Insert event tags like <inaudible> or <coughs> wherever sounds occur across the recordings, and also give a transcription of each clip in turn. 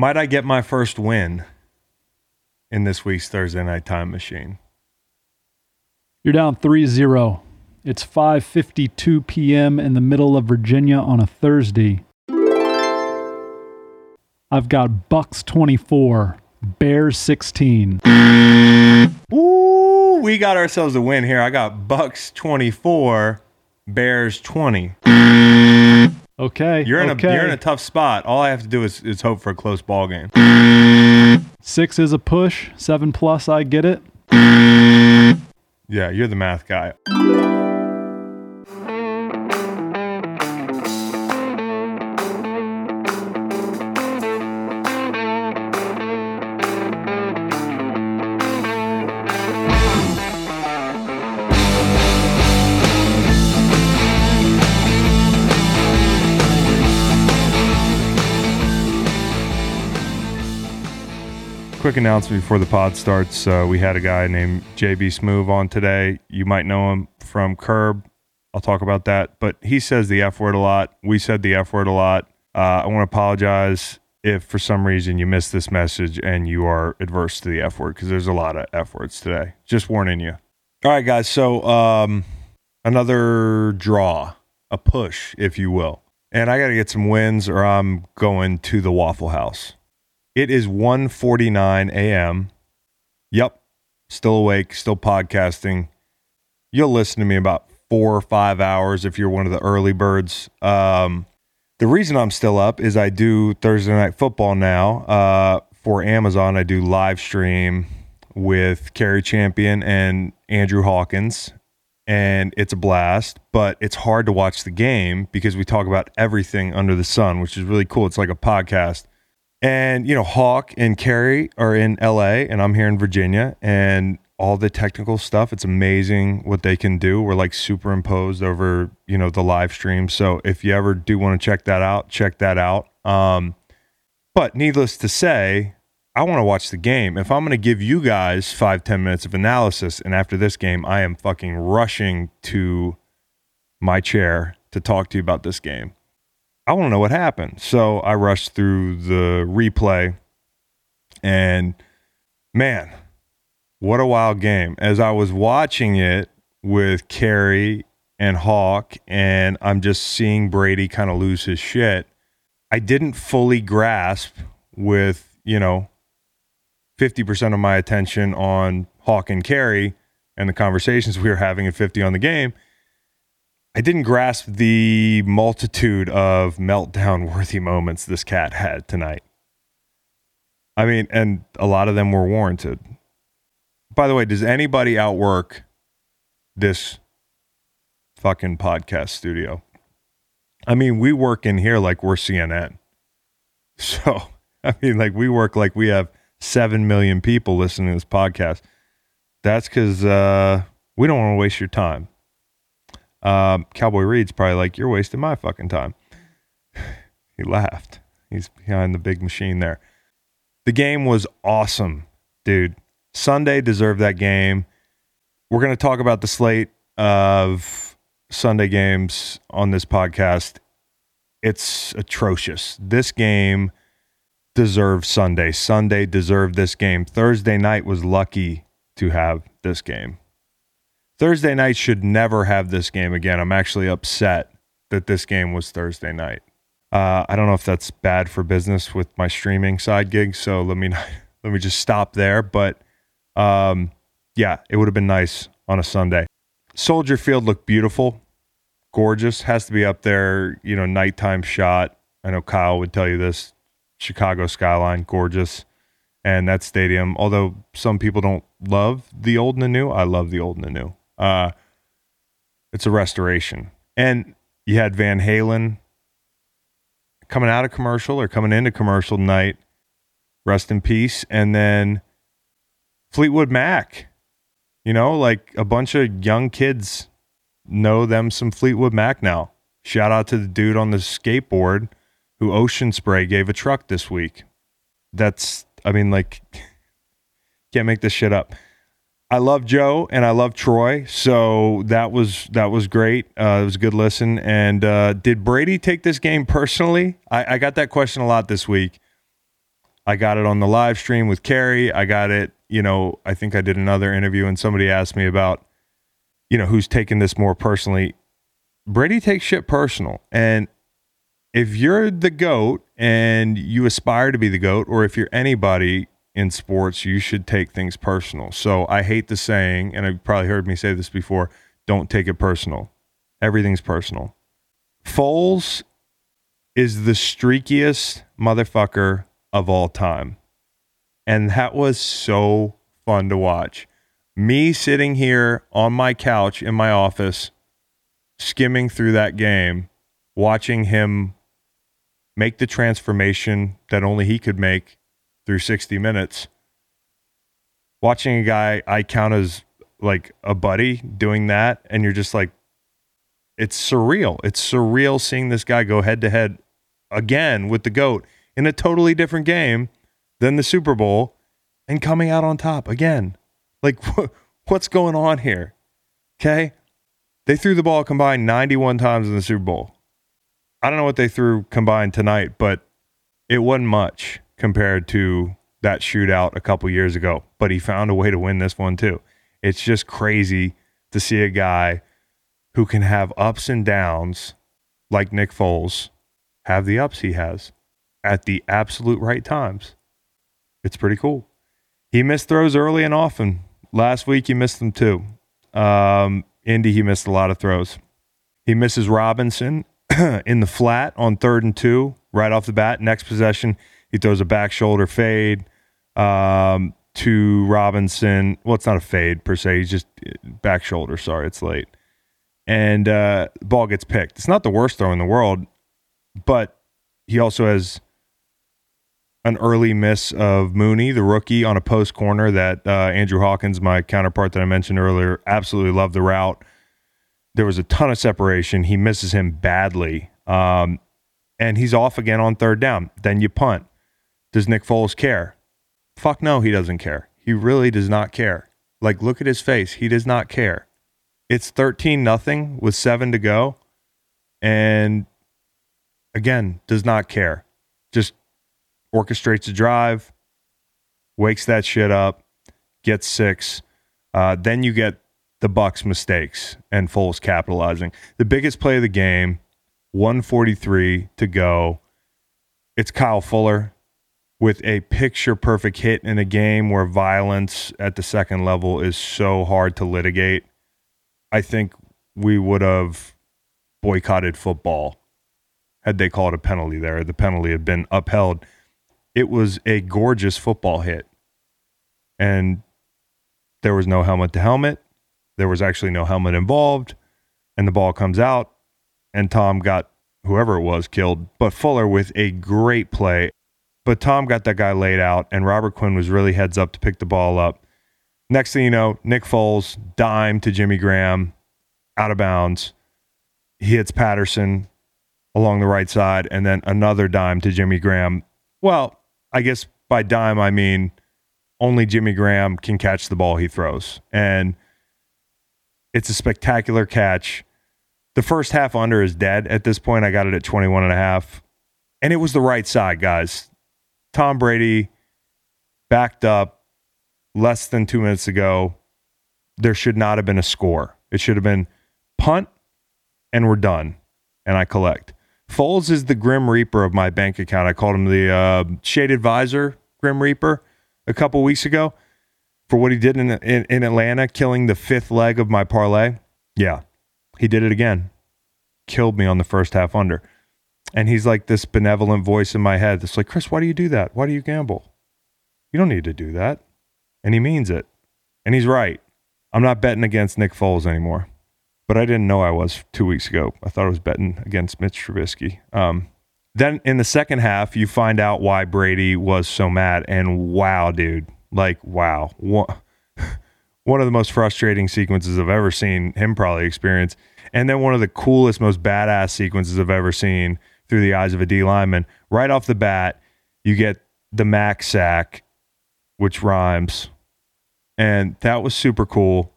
Might I get my first win in this week's Thursday Night Time Machine? You're down 3-0. It's 5:52 p.m. in the middle of Virginia on a Thursday. I've got Bucks 24, Bears 16. Ooh, we got ourselves a win here. I got Bucks 24, Bears 20. Okay. You're in okay. a you're in a tough spot. All I have to do is, is hope for a close ball game. Six is a push. Seven plus, I get it. Yeah, you're the math guy. Quick announcement before the pod starts. Uh, we had a guy named JB Smoove on today. You might know him from Curb. I'll talk about that. But he says the F word a lot. We said the F word a lot. Uh, I want to apologize if for some reason you missed this message and you are adverse to the F word because there's a lot of F words today. Just warning you. All right, guys. So um, another draw, a push, if you will. And I got to get some wins or I'm going to the Waffle House. It is 1:49 a.m. Yep, still awake, still podcasting. You'll listen to me about four or five hours if you're one of the early birds. Um, the reason I'm still up is I do Thursday night football now uh, for Amazon. I do live stream with Cari Champion and Andrew Hawkins, and it's a blast. But it's hard to watch the game because we talk about everything under the sun, which is really cool. It's like a podcast. And, you know, Hawk and Cari are in LA and I'm here in Virginia and all the technical stuff. It's amazing what they can do. We're like superimposed over, you know, the live stream. So if you ever do want to check that out, check that out. Um, but needless to say, I want to watch the game. If I'm going to give you guys five, 10 minutes of analysis, and after this game, I am fucking rushing to my chair to talk to you about this game. I want to know what happened. So I rushed through the replay and man, what a wild game. As I was watching it with Cari and Hawk, and I'm just seeing Brady kind of lose his shit, I didn't fully grasp with, you know, 50% of my attention on Hawk and Cari and the conversations we were having at 50 on the game. I didn't grasp the multitude of meltdown worthy moments this cat had tonight. I mean, and a lot of them were warranted. By the way, does anybody outwork this fucking podcast studio? I mean, we work in here like we're CNN. <laughs> So, I mean, like we work like we have 7 million people listening to this podcast. That's because uh, we don't want to waste your time. Um, Cowboy Reed's probably like, You're wasting my fucking time. <sighs> he laughed. He's behind the big machine there. The game was awesome, dude. Sunday deserved that game. We're going to talk about the slate of Sunday games on this podcast. It's atrocious. This game deserved Sunday. Sunday deserved this game. Thursday night was lucky to have this game. Thursday night should never have this game again. I'm actually upset that this game was Thursday night. Uh, I don't know if that's bad for business with my streaming side gig, so let me <laughs> let me just stop there. But um, yeah, it would have been nice on a Sunday. Soldier Field looked beautiful, gorgeous. Has to be up there, you know, nighttime shot. I know Kyle would tell you this. Chicago skyline, gorgeous, and that stadium. Although some people don't love the old and the new, I love the old and the new. Uh, it's a restoration, and you had Van Halen coming out of commercial or coming into commercial night. Rest in peace, and then Fleetwood Mac. You know, like a bunch of young kids know them some Fleetwood Mac now. Shout out to the dude on the skateboard who Ocean Spray gave a truck this week. That's, I mean, like, <laughs> can't make this shit up. I love Joe and I love Troy, so that was that was great. Uh, it was a good listen. And uh, did Brady take this game personally? I, I got that question a lot this week. I got it on the live stream with Cari. I got it, you know, I think I did another interview and somebody asked me about, you know, who's taking this more personally. Brady takes shit personal. And if you're the GOAT and you aspire to be the GOAT, or if you're anybody in sports, you should take things personal. So I hate the saying, and I've probably heard me say this before don't take it personal. Everything's personal. Foles is the streakiest motherfucker of all time. And that was so fun to watch. Me sitting here on my couch in my office, skimming through that game, watching him make the transformation that only he could make through 60 minutes. Watching a guy I count as like a buddy doing that, and you're just like, it's surreal. It's surreal seeing this guy go head to head again with the GOAT in a totally different game than the Super Bowl and coming out on top again. Like, <laughs> what's going on here? Okay. They threw the ball combined 91 times in the Super Bowl. I don't know what they threw combined tonight, but it wasn't much compared to that shootout a couple years ago. But he found a way to win this one too. It's just crazy to see a guy who can have ups and downs like Nick Foles have the ups he has at the absolute right times. It's pretty cool. He missed throws early and often. Last week he missed them too. Um, Indy, he missed a lot of throws. He misses Robinson <clears throat> in the flat on third and two right off the bat. Next possession, he throws a back shoulder fade um, to Robinson. Well, it's not a fade per se. He's just back shoulder. Sorry, it's late. And uh, ball gets picked. It's not the worst throw in the world, but he also has an early miss of Mooney, the rookie, on a post corner that uh, Andrew Hawkins, my counterpart that I mentioned earlier, absolutely loved the route there was a ton of separation. He misses him badly. Um, and he's off again on third down. Then you punt. Does Nick Foles care? Fuck no, he doesn't care. He really does not care. Like, look at his face. He does not care. It's 13 nothing with seven to go. And again, does not care. Just orchestrates a drive, wakes that shit up, gets six. Uh, then you get the Bucks mistakes and Foles capitalizing. The biggest play of the game, 143 to go. It's Kyle Fuller with a picture perfect hit in a game where violence at the second level is so hard to litigate. I think we would have boycotted football had they called a penalty there. The penalty had been upheld. It was a gorgeous football hit. And there was no helmet to helmet. There was actually no helmet involved, and the ball comes out, and Tom got whoever it was killed, but Fuller with a great play. But Tom got that guy laid out, and Robert Quinn was really heads up to pick the ball up. Next thing you know, Nick Foles dime to Jimmy Graham out of bounds. He hits Patterson along the right side, and then another dime to Jimmy Graham. Well, I guess by dime, I mean only Jimmy Graham can catch the ball he throws. And it's a spectacular catch. The first half under is dead. At this point, I got it at 21 and a half. And it was the right side, guys. Tom Brady backed up less than two minutes ago. There should not have been a score. It should have been punt and we're done. And I collect. Foles is the Grim Reaper of my bank account. I called him the uh, Shade Advisor Grim Reaper a couple weeks ago for what he did in, in, in Atlanta, killing the fifth leg of my parlay. Yeah, he did it again. Killed me on the first half under. And he's like this benevolent voice in my head that's like, Chris, why do you do that? Why do you gamble? You don't need to do that. And he means it. And he's right. I'm not betting against Nick Foles anymore. But I didn't know I was two weeks ago. I thought I was betting against Mitch Trubisky. Um, then in the second half, you find out why Brady was so mad. And wow, dude, like, wow. <laughs> One of the most frustrating sequences I've ever seen him probably experience. And then one of the coolest, most badass sequences I've ever seen through the eyes of a D lineman. Right off the bat, you get the Mack sack, which rhymes. And that was super cool.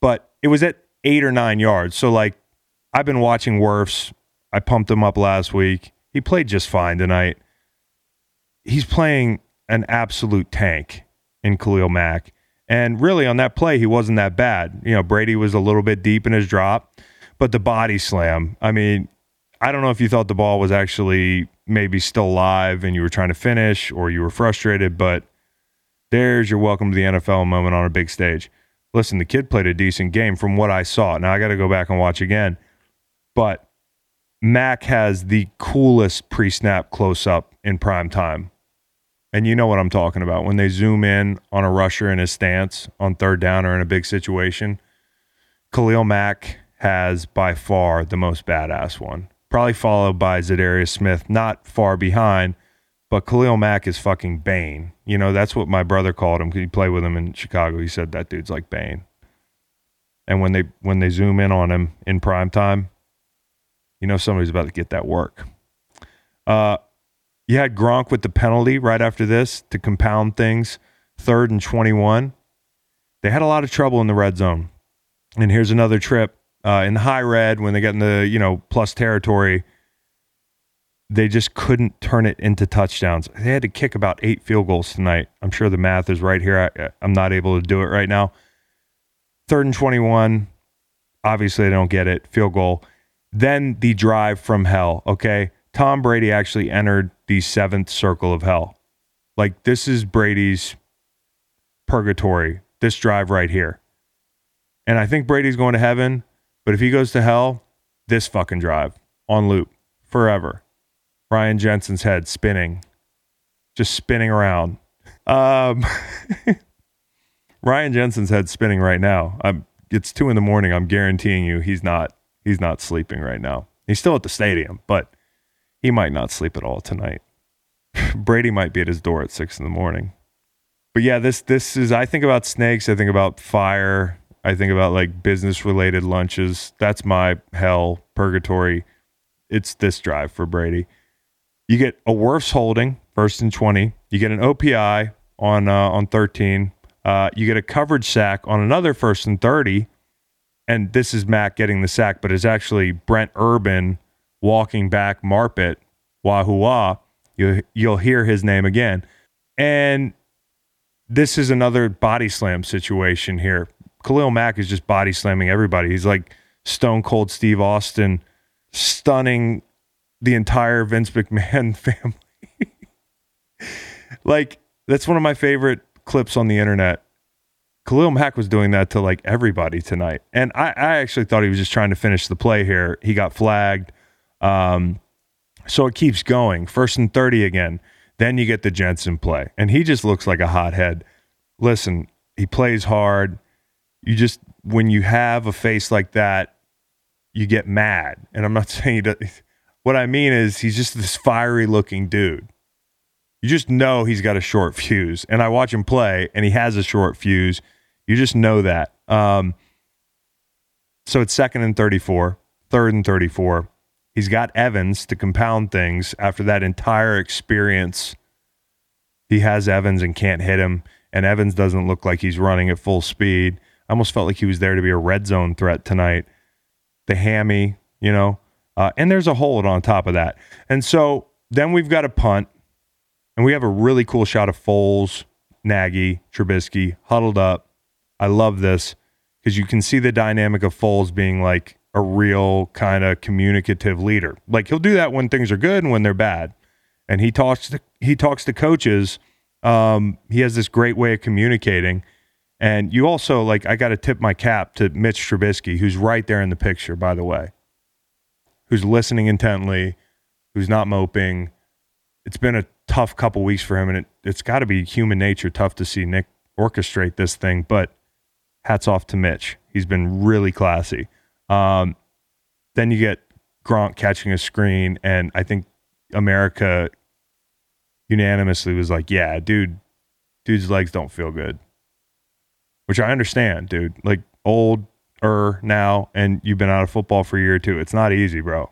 But it was at eight or nine yards. So, like, I've been watching Wirfs. I pumped him up last week. He played just fine tonight. he's playing an absolute tank in Khalil Mack. And really, on that play, he wasn't that bad. You know, Brady was a little bit deep in his drop, but the body slam, I mean, I don't know if you thought the ball was actually maybe still live and you were trying to finish or you were frustrated, but there's your welcome to the NFL moment on a big stage. Listen, the kid played a decent game from what I saw. Now I got to go back and watch again, but Mack has the coolest pre snap close up in prime time. And you know what I'm talking about when they zoom in on a rusher in his stance on third down or in a big situation. Khalil Mack has by far the most badass one, probably followed by Za'Darius Smith, not far behind. But Khalil Mack is fucking Bane. You know, that's what my brother called him. He played with him in Chicago. He said that dude's like Bane. And when they when they zoom in on him in prime time, you know somebody's about to get that work. Uh, you had Gronk with the penalty right after this to compound things. Third and 21. They had a lot of trouble in the red zone. And here's another trip uh, in the high red when they get in the, you know, plus territory. They just couldn't turn it into touchdowns. They had to kick about eight field goals tonight. I'm sure the math is right here. I, I'm not able to do it right now. Third and 21. Obviously, they don't get it. Field goal. Then the drive from hell. Okay. Tom Brady actually entered the seventh circle of hell. Like, this is Brady's purgatory, this drive right here. And I think Brady's going to heaven, but if he goes to hell, this fucking drive on loop forever. Ryan Jensen's head spinning, just spinning around. Um, <laughs> Ryan Jensen's head spinning right now. I'm, it's two in the morning. I'm guaranteeing you he's not he's not sleeping right now. He's still at the stadium, but he might not sleep at all tonight. <laughs> Brady might be at his door at six in the morning. But yeah, this this is I think about snakes, I think about fire, I think about like business related lunches. That's my hell purgatory. It's this drive for Brady. You get a Wirfs holding first and twenty. You get an OPI on uh, on thirteen. Uh, you get a coverage sack on another first and thirty, and this is Mack getting the sack, but it's actually Brent Urban walking back Marpet, Wahoo you, you'll hear his name again. And this is another body slam situation here. Khalil Mack is just body slamming everybody. He's like Stone Cold Steve Austin, stunning the entire Vince McMahon <laughs> family. like, that's one of my favorite clips on the internet. Khalil Mack was doing that to like everybody tonight. And I, I actually thought he was just trying to finish the play here. He got flagged. Um, so it keeps going. First and 30 again. Then you get the Jensen play. And he just looks like a hothead. Listen, he plays hard. You just, when you have a face like that, you get mad. And I'm not <laughs> saying he does, What I mean is, he's just this fiery looking dude. You just know he's got a short fuse. And I watch him play, and he has a short fuse. You just know that. Um, so it's second and 34, third and 34. He's got Evans to compound things after that entire experience. He has Evans and can't hit him, and Evans doesn't look like he's running at full speed. I almost felt like he was there to be a red zone threat tonight. The hammy, you know, uh, and there's a hold on top of that. And so then we've got a punt, and we have a really cool shot of Foles, Nagy, Trubisky huddled up. I love this because you can see the dynamic of Foles being like, a real kind of communicative leader. Like he'll do that when things are good and when they're bad. And he talks to he talks to coaches. Um, he has this great way of communicating. And you also like I got to tip my cap to Mitch Trubisky, who's right there in the picture, by the way, who's listening intently, who's not moping. It's been a tough couple weeks for him, and it, it's got to be human nature tough to see Nick orchestrate this thing. But hats off to Mitch. He's been really classy. Um, then you get Gronk catching a screen, and I think America unanimously was like, "Yeah, dude, dude's legs don't feel good," which I understand, dude. Like old er now, and you've been out of football for a year or two. It's not easy, bro.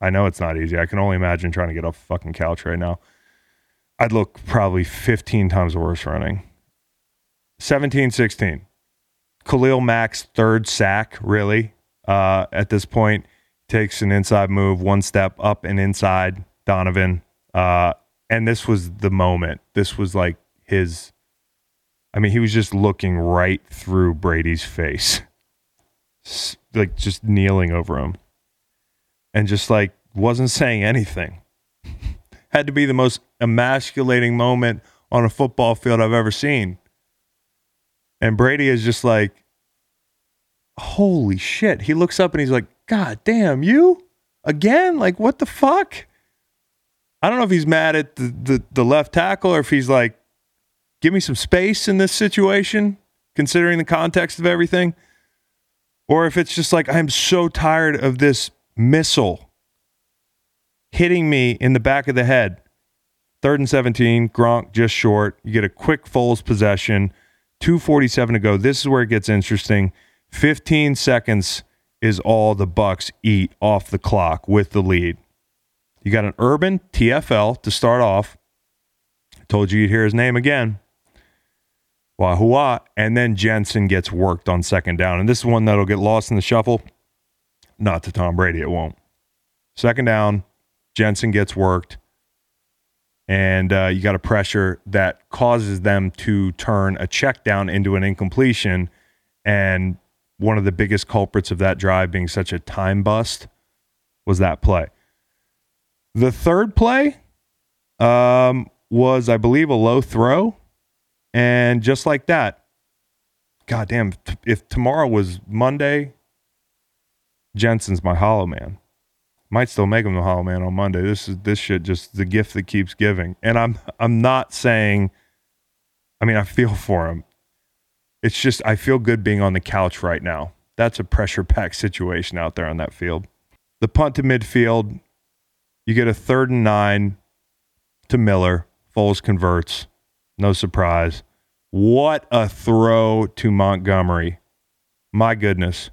I know it's not easy. I can only imagine trying to get off a fucking couch right now. I'd look probably 15 times worse running. 17 16. Khalil Mack's third sack, really uh, at this point. Takes an inside move, one step up and inside Donovan, uh, And this was the moment. This was like his I mean, he was just looking right through Brady's face. Like just kneeling over him. And just like wasn't saying anything. <laughs> Had to be the most emasculating moment on a football field I've ever seen. And Brady is just like, holy shit. He looks up and he's like, God damn, you again? Like, what the fuck? I don't know if he's mad at the, the, the left tackle or if he's like, give me some space in this situation, considering the context of everything. Or if it's just like, I'm so tired of this missile hitting me in the back of the head. Third and 17, Gronk just short. You get a quick Foles possession. 247 to go. This is where it gets interesting. 15 seconds is all the Bucks eat off the clock with the lead. You got an Urban TFL to start off. I told you you'd hear his name again. Wahua. And then Jensen gets worked on second down. And this is one that'll get lost in the shuffle. Not to Tom Brady, it won't. Second down, Jensen gets worked and uh, you got a pressure that causes them to turn a check down into an incompletion. And one of the biggest culprits of that drive being such a time bust was that play. The third play um, was, I believe, a low throw. And just like that, goddamn, if tomorrow was Monday, Jensen's my hollow man. Might still make him the Hollow Man on Monday. This is this shit just the gift that keeps giving. And I'm I'm not saying I mean I feel for him. It's just I feel good being on the couch right now. That's a pressure packed situation out there on that field. The punt to midfield, you get a third and nine to Miller. Foles converts. No surprise. What a throw to Montgomery. My goodness.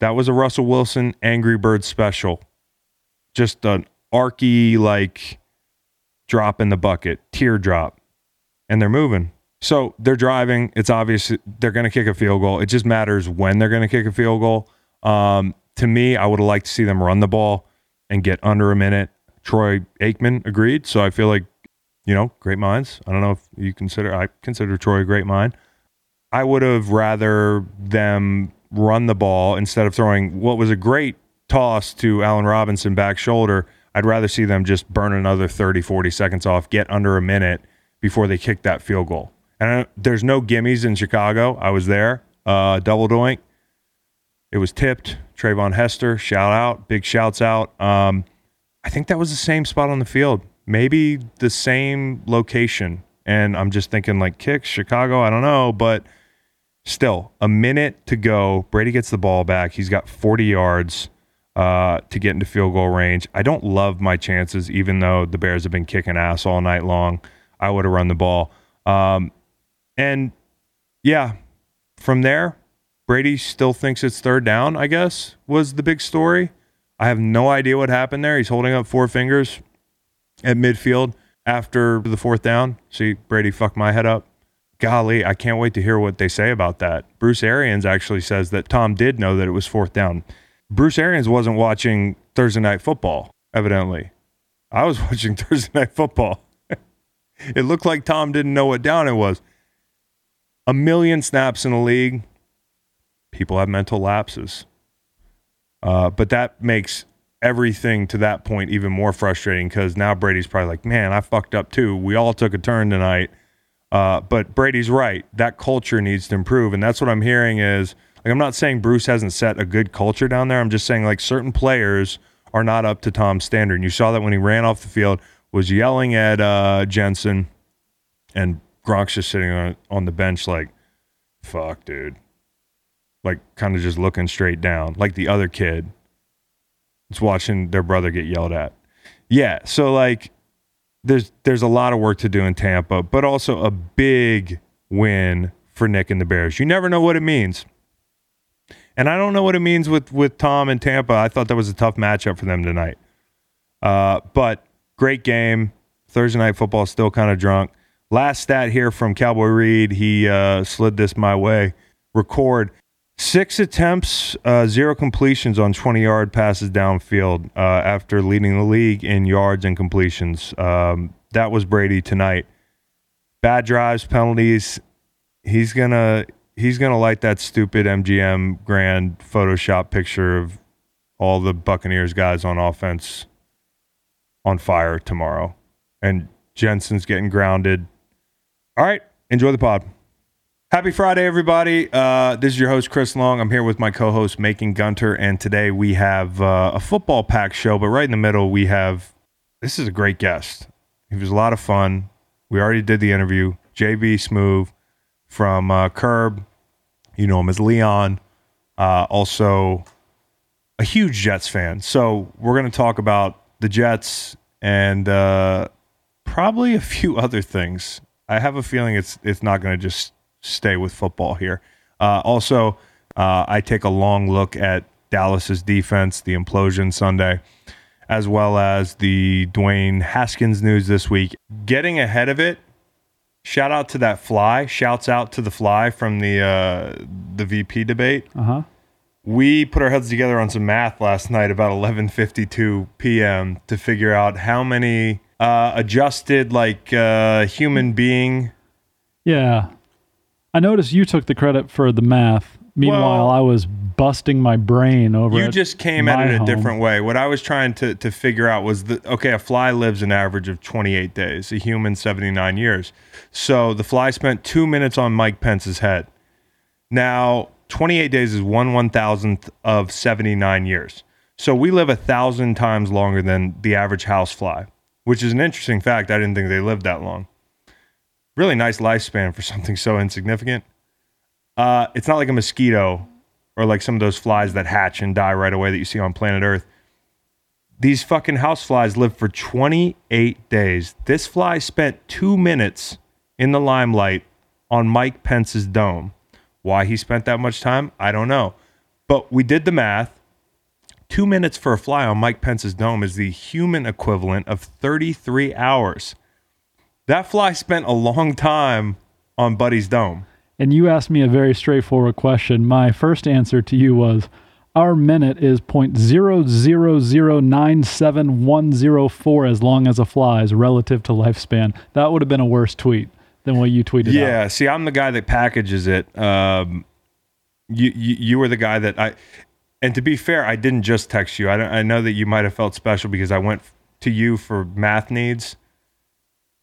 That was a Russell Wilson Angry Bird special. Just an arky, like, drop in the bucket, teardrop. And they're moving. So they're driving. It's obvious they're going to kick a field goal. It just matters when they're going to kick a field goal. Um, to me, I would have liked to see them run the ball and get under a minute. Troy Aikman agreed. So I feel like, you know, great minds. I don't know if you consider, I consider Troy a great mind. I would have rather them run the ball instead of throwing what was a great toss to Allen Robinson back shoulder. I'd rather see them just burn another 30, 40 seconds off, get under a minute before they kick that field goal. And there's no gimmies in Chicago. I was there. Uh, double doink. It was tipped. Treyvon Hester, shout out, big shouts out. Um, I think that was the same spot on the field, maybe the same location. And I'm just thinking like kicks, Chicago, I don't know, but Still, a minute to go. Brady gets the ball back. He's got 40 yards uh, to get into field goal range. I don't love my chances, even though the Bears have been kicking ass all night long. I would have run the ball. Um, and yeah, from there, Brady still thinks it's third down, I guess, was the big story. I have no idea what happened there. He's holding up four fingers at midfield after the fourth down. See, Brady fucked my head up golly, I can't wait to hear what they say about that. Bruce Arians actually says that Tom did know that it was fourth down. Bruce Arians wasn't watching Thursday night football, evidently. I was <laughs> watching Thursday night football. <laughs> it looked like Tom didn't know what down it was. A million snaps in the league. People have mental lapses. Uh, but that makes everything to that point even more frustrating because now Brady's probably like, man, I fucked up too. We all took a turn tonight uh, but Brady's right. That culture needs to improve, and that's what I'm hearing. Is like I'm not saying Bruce hasn't set a good culture down there. I'm just saying like certain players are not up to Tom's standard. And you saw that when he ran off the field, was yelling at uh, Jensen, and Gronk's just sitting on on the bench like, "Fuck, dude," like kind of just looking straight down, like the other kid. It's watching their brother get yelled at. Yeah, so like there's there's a lot of work to do in Tampa, but also a big win for Nick and the Bears. You never know what it means. And I don't know what it means with with Tom and Tampa. I thought that was a tough matchup for them tonight. Uh, but great game. Thursday night football still kind of drunk. Last stat here from Cowboy Reed. He uh, slid this my way. Record Six attempts, uh, zero completions on 20 yard passes downfield uh, after leading the league in yards and completions. Um, that was Brady tonight. Bad drives, penalties. He's gonna he's gonna light that stupid MGM grand Photoshop picture of all the Buccaneers guys on offense on fire tomorrow. And Jensen's getting grounded. All right, enjoy the pod. Happy Friday, everybody. Uh, this is your host, Chris Long. I'm here with my co host, Macon Gunter. And today we have uh, a football pack show, but right in the middle, we have this is a great guest. He was a lot of fun. We already did the interview. JB Smoove from uh, Curb. You know him as Leon. Uh, also, a huge Jets fan. So we're going to talk about the Jets and uh, probably a few <laughs> other things. I have a feeling it's it's not going to just stay with football here. Uh, also, uh, I take a long look at Dallas's defense, the implosion Sunday, as well as the Dwayne Haskins news this week. Getting ahead of it, shout out to that fly. Shouts out to the fly from the uh, the VP debate. Uh huh. We put our heads together on some math last night about 11:52 p.m. to figure out how many uh, adjusted like uh, human being Yeah. I noticed you took the credit for the math. Meanwhile, Well- I was busting my brain over You just came at it a home. different way. What I was trying to, to figure out was that, okay, a fly lives an average of 28 days, a human 79 years. So the fly spent two minutes on Mike Pence's head. Now, 28 days is one one thousandth of 79 years. So we live a thousand times longer than the average house fly, which is an interesting fact. I didn't think they lived that long. Really nice lifespan for something so insignificant. Uh, it's not like a mosquito or like some of those flies that hatch and die right away that you see on planet Earth. These fucking house flies live for 28 days. This fly spent two minutes in the limelight on Mike Pence's dome. Why he spent that much time, I don't know. But we did the math. Two minutes for a fly on Mike Pence's dome is the human equivalent of 33 hours. That fly spent a long time on Buddy's dome. And you asked me a very straightforward question. My first answer to you was our minute is point zero zero zero nine seven one zero four as long as a flies relative to lifespan. That would have been a worse tweet than what you tweeted out. Yeah, see, I'm the guy that packages it. Um, you, you you were the guy that I, and to be fair, I didn't just text you. I don't, I know that you might have felt special because I went to you for math needs.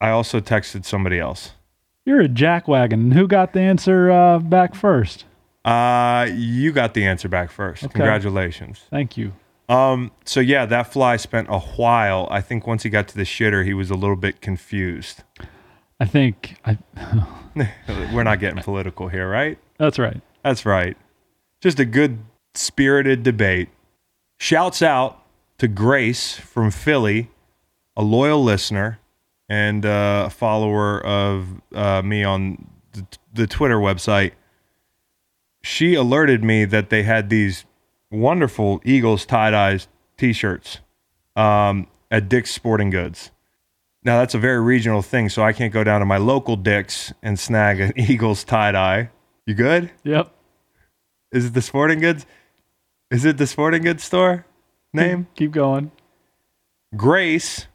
I also texted somebody else. You're a jackwagon. Who got the answer uh, back first? Uh, you got the answer back first. Okay. Congratulations. Thank you. Um, so yeah, that fly spent a while. I think once he got to the shitter, he was a little bit confused. I think I, <laughs> We're not getting political here, right? that's right. That's right. Just a good spirited debate. Shouts out to Grace from Philly, a loyal listener and uh, a follower of uh, me on the, the Twitter website. She alerted me that they had these wonderful Eagles tie dyes t shirts um, at Dick's Sporting Goods. Now, that's a very regional thing, so I can't go down to my local Dick's and snag an <laughs> Eagles tie dye. You good? Yep. Is it the Sporting Goods? Is it the Sporting Goods store name? Keep going. Grace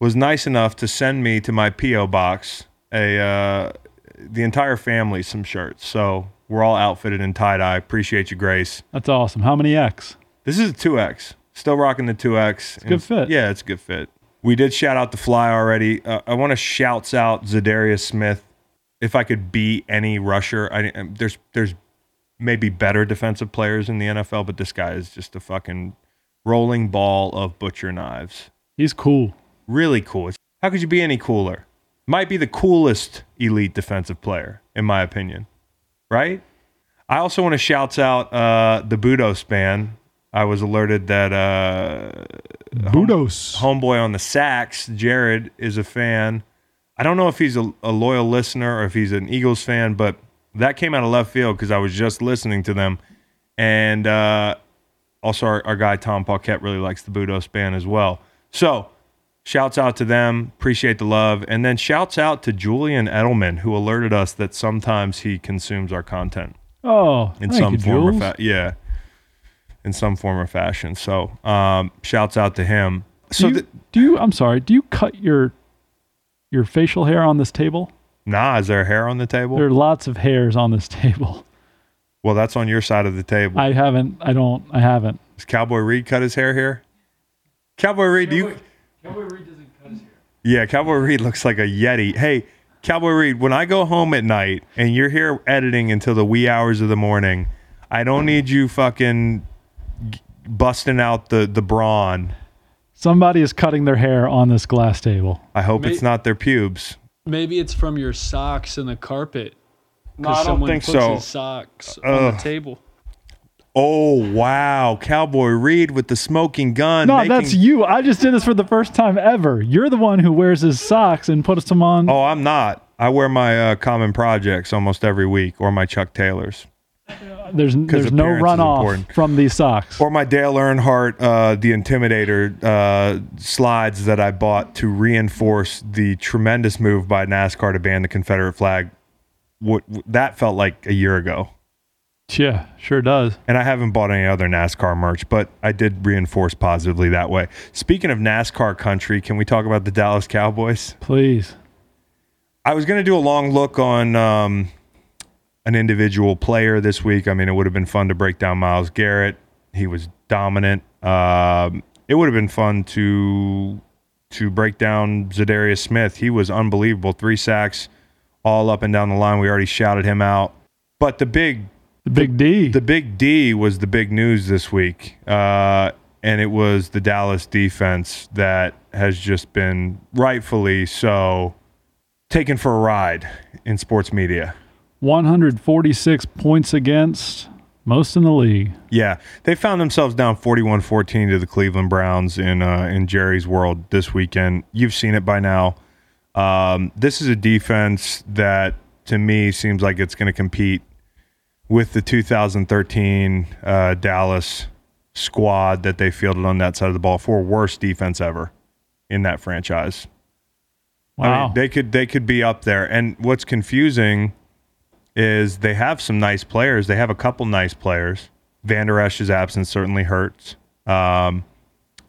was nice enough to send me to my PO box a uh, the entire family some shirts. So we're all outfitted in tie dye. Appreciate you, Grace. That's awesome. How many X? This is a two X. Still rocking the two X. Good fit. Yeah, it's a good fit. We did shout out the fly already. Uh, I want to shouts out Za'Darius Smith. If I could be any rusher, I, um, there's there's maybe better defensive players in the NFL, but this guy is just a fucking rolling ball of butcher knives. He's cool. Really cool. How could you be any cooler? Might be the coolest elite defensive player, in my opinion. Right? I also want to shout out uh, the Budos Band. I was alerted that uh, Budos. homeboy on the sacks, Jared, is a fan. I don't know if he's a, a loyal listener or if he's an Eagles fan, but that came out of left field because I was just listening to them. And uh, also, our, our guy Tom Paquette really likes the Budos band as well. So, shouts out to them. Appreciate the love. And then shouts out to Julian Edelman, who alerted us that sometimes he consumes our content. Oh, in thank some you, form Jules. or fa- yeah, in some form or fashion. So, um, shouts out to him. So, do, you, th- do you? I'm sorry. Do you cut your your facial hair on this table? nah, is there hair on the table? There are lots of hairs on this <laughs> table. well, that's on your side of the table. I haven't. I don't. I haven't. Does Cowboy Reed cut his hair here? Cowboy Reed, do you? Cowboy Reed doesn't cut his hair. Yeah, Cowboy Reed looks like a yeti. Hey, Cowboy Reed, when I go home at night and you're here editing until the wee hours of the morning, I don't need you fucking g- busting out the the brawn. Somebody is cutting their hair on this glass table. I hope May- it's not their pubes. Maybe it's from your socks and the carpet. No, 'Cause I don't someone think puts so. His socks on Ugh. the table. Oh wow, Cowboy Reed with the smoking gun. No, making- that's you. I just did this for the first time ever. You're the one who wears his socks and puts them on. Oh, I'm not. I wear my uh, common projects almost every week, or my Chuck Taylors, there's there's no runoff from these socks. or my Dale Earnhardt, uh, the Intimidator uh, slides that I bought to reinforce the tremendous move by NASCAR to ban the Confederate flag. What that felt like a year ago. Yeah, sure does. And I haven't bought any other NASCAR merch, but I did reinforce positively that way. Speaking of NASCAR country, can we talk about the Dallas Cowboys? Please. I was going to do a long look on um, an individual player this week. I mean, it would have been fun to break down Myles Garrett. He was dominant. Um, it would have been fun to to break down Za'Darius Smith. He was unbelievable. Three sacks, all up and down the line. We already shouted him out. But the big The big D. the big D was the big news this week, uh, and it was the Dallas defense that has just been rightfully so taken for a ride in sports media. 146 points against, most in the league. Yeah, they found themselves down 41-14 to the Cleveland Browns in uh, in Jerry's world this weekend. You've seen it by now. Um, this is a defense that, to me, seems like it's going to compete with the 2013 uh, Dallas squad that they fielded on that side of the ball for worst defense ever in that franchise. I Wow. mean, they could they could be up there. And what's confusing is they have some nice players. They have a couple nice players. Van Der Esch's absence certainly hurts. Um,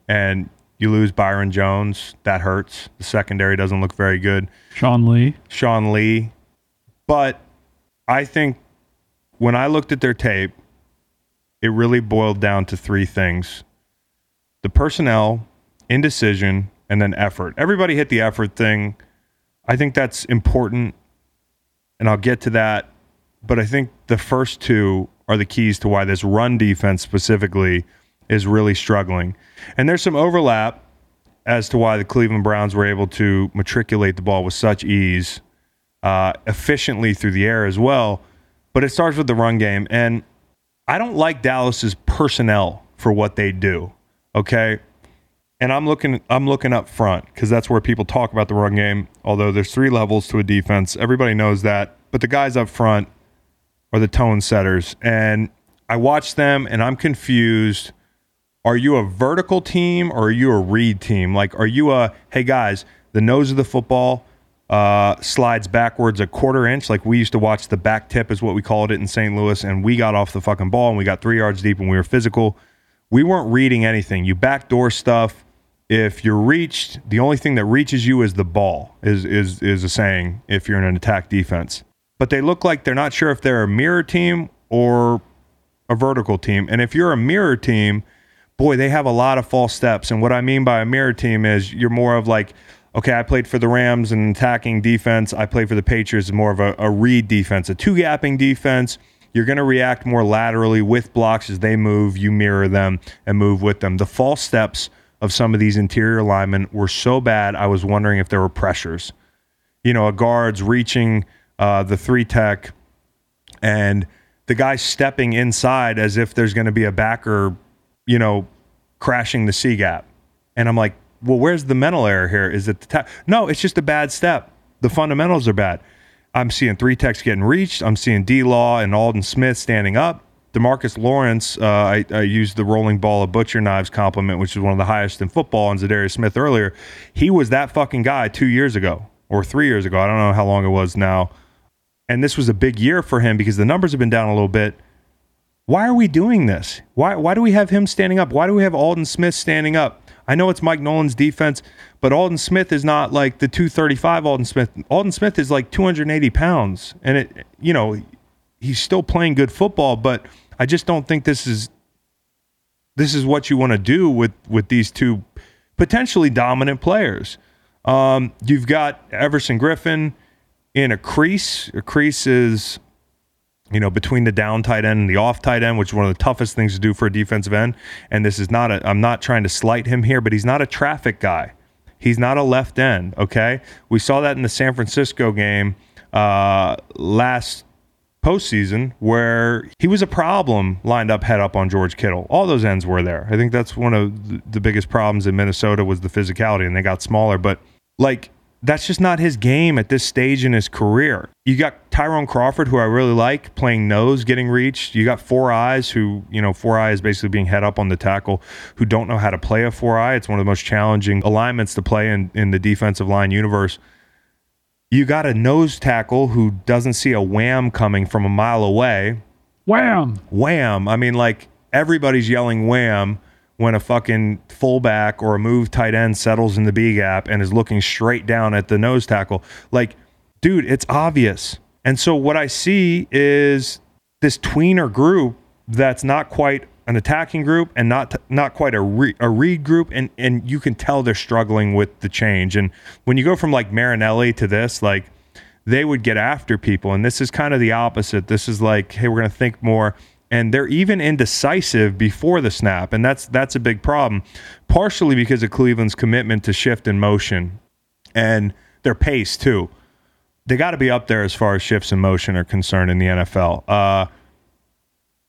and you lose Byron Jones, that hurts. The secondary doesn't look very good. Sean Lee. Sean Lee. But I think when I looked at their tape, it really boiled down to three things the personnel, indecision, and then effort. Everybody hit the effort thing. I think that's important, and I'll get to that. But I think the first two are the keys to why this run defense specifically is really struggling. And there's some overlap as to why the Cleveland Browns were able to matriculate the ball with such ease, uh, efficiently through the air as well. But it starts with the run game, and I don't like Dallas's personnel for what they do. Okay, and I'm looking I'm looking up front because that's where people talk about the run game. Although there's three levels to a defense, everybody knows that. But the guys up front are the tone setters, and I watch them, and I'm confused are you a vertical team or are you a read team? Like, are you a, hey guys, the nose of the football uh, slides backwards a quarter inch? Like, we used to watch the back tip, is what we called it in St. Louis, and we got off the fucking ball and we got three yards deep and we were physical. We weren't reading anything. You backdoor stuff. If you're reached, the only thing that reaches you is the ball, is, is, is a saying if you're in an attack defense. But they look like they're not sure if they're a mirror team or a vertical team. And if you're a mirror team, boy, they have a lot of false steps. And what I mean by a mirror team is you're more of like, okay, I played for the Rams and attacking defense. I played for the Patriots, more of a, a read defense, a two gapping defense. You're going to react more laterally with blocks as they move. You mirror them and move with them. The false steps of some of these interior linemen were so bad, I was wondering if there were pressures. You know, a guard's reaching uh, the three tech and the guy stepping inside as if there's going to be a backer, you know, crashing the C gap. And I'm like, well, where's the mental error here? Is it the ta- no? It's just a bad step. The fundamentals are bad. I'm seeing three techs getting reached. I'm seeing D Law and Aldon Smith standing up. Demarcus Lawrence, uh, I, I used the rolling ball of butcher knives compliment, which is one of the highest in football, and Za'Darius Smith earlier. He was that fucking guy two years ago or three years ago. I don't know how long it was now and this was a big year for him because the numbers have been down a little bit. Why are we doing this? Why why do we have him standing up? Why do we have Aldon Smith standing up? I know it's Mike Nolan's defense, but Aldon Smith is not like the 235 Aldon Smith. Aldon Smith is like 280 pounds, and it you know he's still playing good football, but I just don't think this is this is what you want to do with with these two potentially dominant players. Um, you've got Everson Griffen in a crease. A crease is, you know, between the down tight end and the off tight end, which is one of the toughest things to do for a defensive end. And this is not a, I'm not trying to slight him here, but he's not a traffic guy. He's not a left end, okay? We saw that in the San Francisco game uh, last postseason where he was a problem lined up head up on George Kittle. All those ends were there. I think that's one of the biggest problems in Minnesota was the physicality, and they got smaller. But like that's just not his game at this stage in his career. You got Tyrone Crawford, who I really like, playing nose, getting reached. You got Four Eyes, who, you know, Four Eyes basically being head up on the tackle, who don't know how to play a Four Eye. It's one of the most challenging alignments to play in, in the defensive line universe. You got a nose tackle who doesn't see a wham coming from a mile away. Wham! Wham. I mean, like, everybody's yelling wham when a fucking fullback or a move tight end settles in the B gap and is looking straight down at the nose tackle. Like, dude, it's obvious. And so what I see is this tweener group that's not quite an attacking group and not not quite a re, a read group and and you can tell they're struggling with the change. And when you go from like Marinelli to this, like they would get after people and this is kind of the opposite. This is like, hey, we're going to think more and they're even indecisive before the snap, and that's that's a big problem. Partially because of Cleveland's commitment to shift in motion and their pace too. They got to be up there as far as shifts in motion are concerned in the NFL. Uh,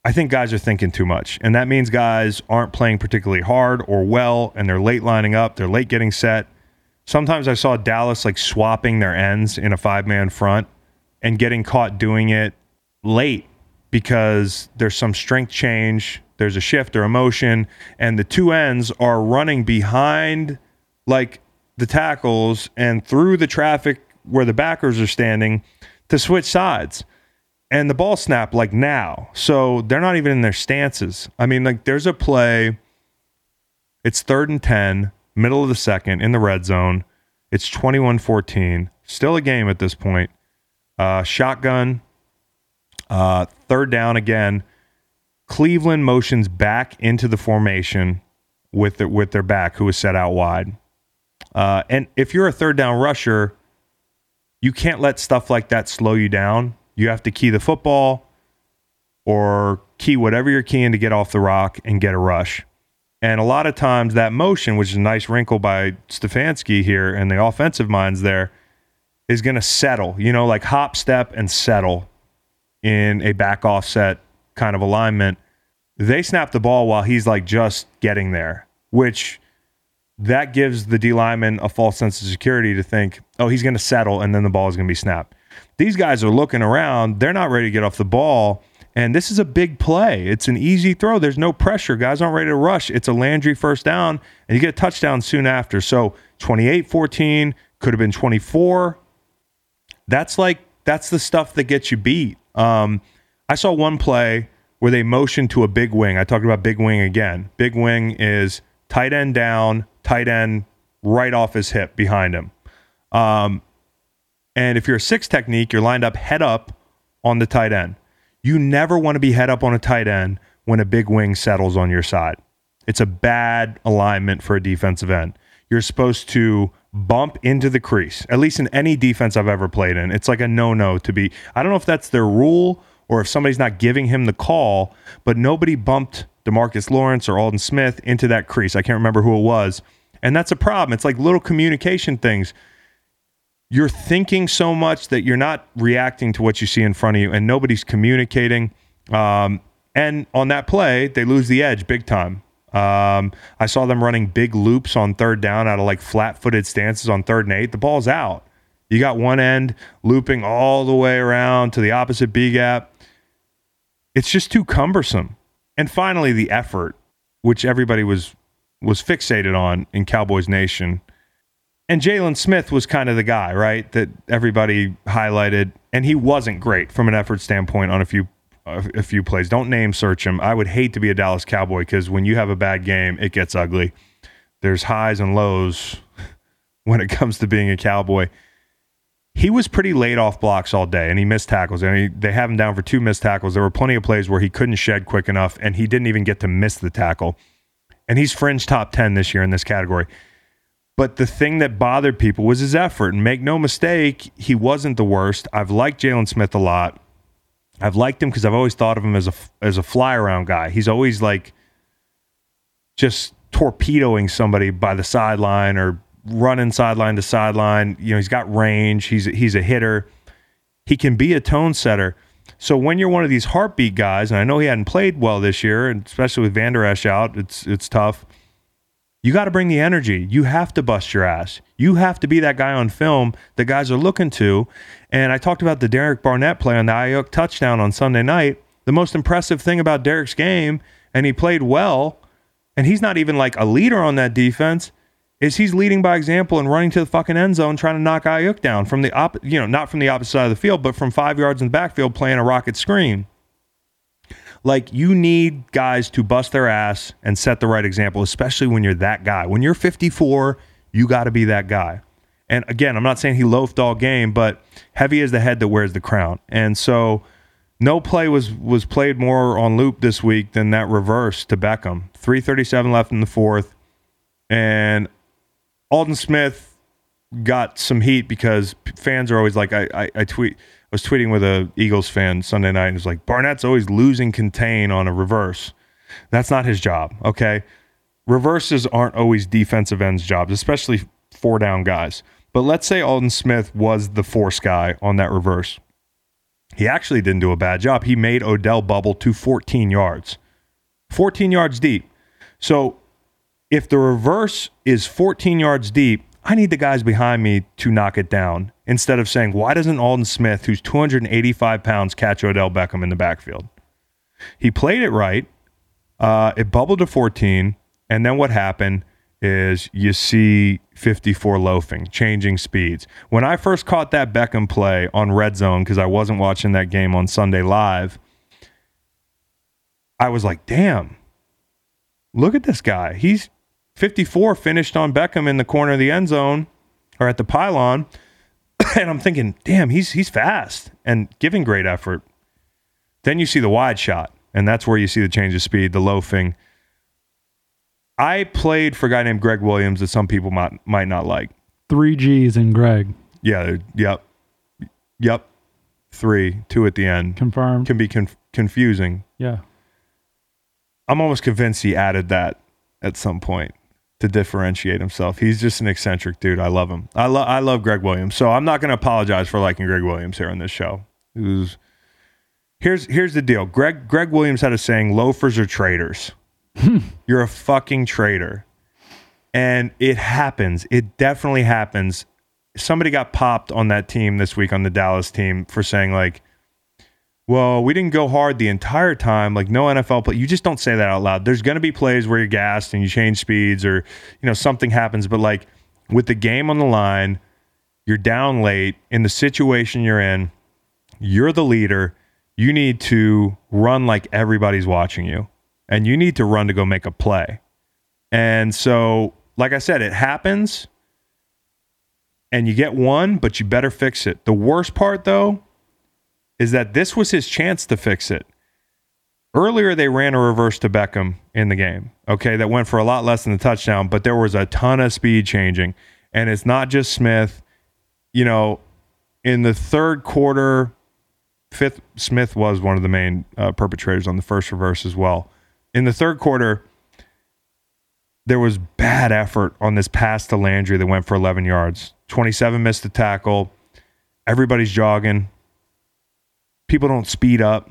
I think guys are thinking too much, and that means guys aren't playing particularly hard or well, and they're late lining up. They're late getting set. Sometimes I saw Dallas like swapping their ends in a five man front and getting caught doing it late because there's some strength change, there's a shift or a motion, and the two ends are running behind like the tackles and through the traffic where the backers are standing to switch sides. And the ball snap like now. So they're not even in their stances. I mean, like there's a play, it's third and 10, middle of the second in the red zone. It's 21 14, still a game at this point. Uh, shotgun, uh, third down again. Cleveland motions back into the formation with the, with their back, who is set out wide. Uh, and if you're a third down rusher, you can't let stuff like that slow you down. You have to key the football or key whatever you're keying to get off the rock and get a rush. And a lot of times that motion, which is a nice wrinkle by Stefanski here and the offensive minds there, is going to settle, you know, like hop, step, and settle in a back offset kind of alignment. They snap the ball while he's like just getting there, which that gives the D lineman a false sense of security to think, oh, he's going to settle and then the ball is going to be snapped. These guys are looking around. They're not ready to get off the ball. And this is a big play. It's an easy throw. There's no pressure. Guys aren't ready to rush. It's a Landry first down, and you get a touchdown soon after. So 28 14, could have been 24. That's like, that's the stuff that gets you beat. Um, I saw one play where they motioned to a big wing. I talked about big wing again. Big wing is tight end down, tight end right off his hip behind him. Um, and if you're a six technique, you're lined up head up on the tight end. You never want to be head up on a tight end when a big wing settles on your side. It's a bad alignment for a defensive end. You're supposed to bump into the crease, at least in any defense I've ever played in. It's like a no no to be. I don't know if that's their rule or if somebody's not giving him the call, but nobody bumped DeMarcus Lawrence or Aldon Smith into that crease. I can't remember who it was. And that's a problem. It's like little communication things. You're thinking so much that you're not reacting to what you see in front of you, and nobody's communicating. Um, and on that play, they lose the edge big time. Um, I saw them running big loops on third down out of like flat footed stances on third and eight. The ball's out. You got one end looping all the way around to the opposite B gap. It's just too cumbersome. And finally, the effort, which everybody was was fixated on in Cowboys Nation. And Jaylon Smith was kind of the guy, right? That everybody highlighted, and he wasn't great from an effort standpoint on a few a few plays. Don't name search him. I would hate to be a Dallas Cowboy because when you have a bad game, it gets ugly. There's highs and lows <laughs> when it comes to being a Cowboy. He was pretty late off blocks all day, and he missed tackles. I mean, they have him down for two missed tackles. There were plenty of plays where he couldn't shed quick enough, and he didn't even get to miss the tackle. And he's fringe top ten this year in this category. But the thing that bothered people was his effort. And make no mistake, he wasn't the worst. I've liked Jaylon Smith a lot. I've liked him because I've always thought of him as a as a fly around guy. He's always like just torpedoing somebody by the sideline or running sideline to sideline. You know, he's got range. He's he's a hitter. He can be a tone setter. So when you're one of these heartbeat guys, and I know he hadn't played well this year, and especially with Vander Esch out, it's it's tough. You got to bring the energy. You have to bust your ass. You have to be that guy on film that guys are looking to. And I talked about the Derek Barnett play on the Aiyuk touchdown on Sunday night. The most impressive thing about Derek's game, and he played well, and he's not even like a leader on that defense, is he's leading by example and running to the fucking end zone trying to knock Aiyuk down from the op, you know, not from the opposite side of the field, but from five yards in the backfield playing a rocket screen. Like you need guys to bust their ass and set the right example, especially when you're that guy. When you're 54, you got to be that guy. And again, I'm not saying he loafed all game, but heavy is the head that wears the crown. And so no play was was played more on loop this week than that reverse to Beckham. 337 left in the fourth. And Aldon Smith got some heat because fans are always like I, I, I tweet I was tweeting with a Eagles fan Sunday night and was like, Barnett's always losing contain on a reverse. That's not his job, okay? Reverses aren't always defensive ends' jobs, especially four down guys. But let's say Aldon Smith was the force guy on that reverse. He actually didn't do a bad job. He made Odell bubble to 14 yards, 14 yards deep. So if the reverse is 14 yards deep, I need the guys behind me to knock it down instead of saying, why doesn't Aldon Smith, who's 285 pounds, catch Odell Beckham in the backfield? He played it right. Uh, it bubbled to 14. And then what happened is you see 54 loafing, changing speeds. When I first caught that Beckham play on Red Zone, because I wasn't watching that game on Sunday live, I was like, damn, look at this guy. He's 54 finished on Beckham in the corner of the end zone or at the pylon. <coughs> and I'm thinking, damn, he's he's fast and giving great effort. Then you see the wide shot, and that's where you see the change of speed, the loafing. I played for a guy named Greg Williams that some people might might not like. Three G's in Greg. Yeah, yep. Yep. Three, two at the end. Confirmed. Can be conf- confusing. Yeah. I'm almost convinced he added that at some point to differentiate himself. He's just an eccentric dude. I love him. I love I love Greg Williams. So I'm not going to apologize for liking Greg Williams here on this show. Was, here's here's the deal. Greg Greg Williams had a saying, "Loafers are traitors." Hmm. You're a fucking traitor. And it happens. It definitely happens. Somebody got popped on that team this week on the Dallas team for saying like well, we didn't go hard the entire time. Like no NFL play. You just don't say that out loud. There's going to be plays where you're gassed and you change speeds or you know something happens. But like with the game on the line, you're down late in the situation you're in. You're the leader. You need to run like everybody's watching you, and you need to run to go make a play. And so, like I said, it happens, and you get one, but you better fix it. The worst part, though, is that this was his chance to fix it. Earlier, they ran a reverse to Beckham in the game, okay, that went for a lot less than the touchdown, but there was a ton of speed changing. And it's not just Smith. You know, in the third quarter, fifth, Smith was one of the main uh, perpetrators on the first reverse as well. In the third quarter, there was bad effort on this pass to Landry that went for 11 yards. 27 missed the tackle. Everybody's jogging people don't speed up.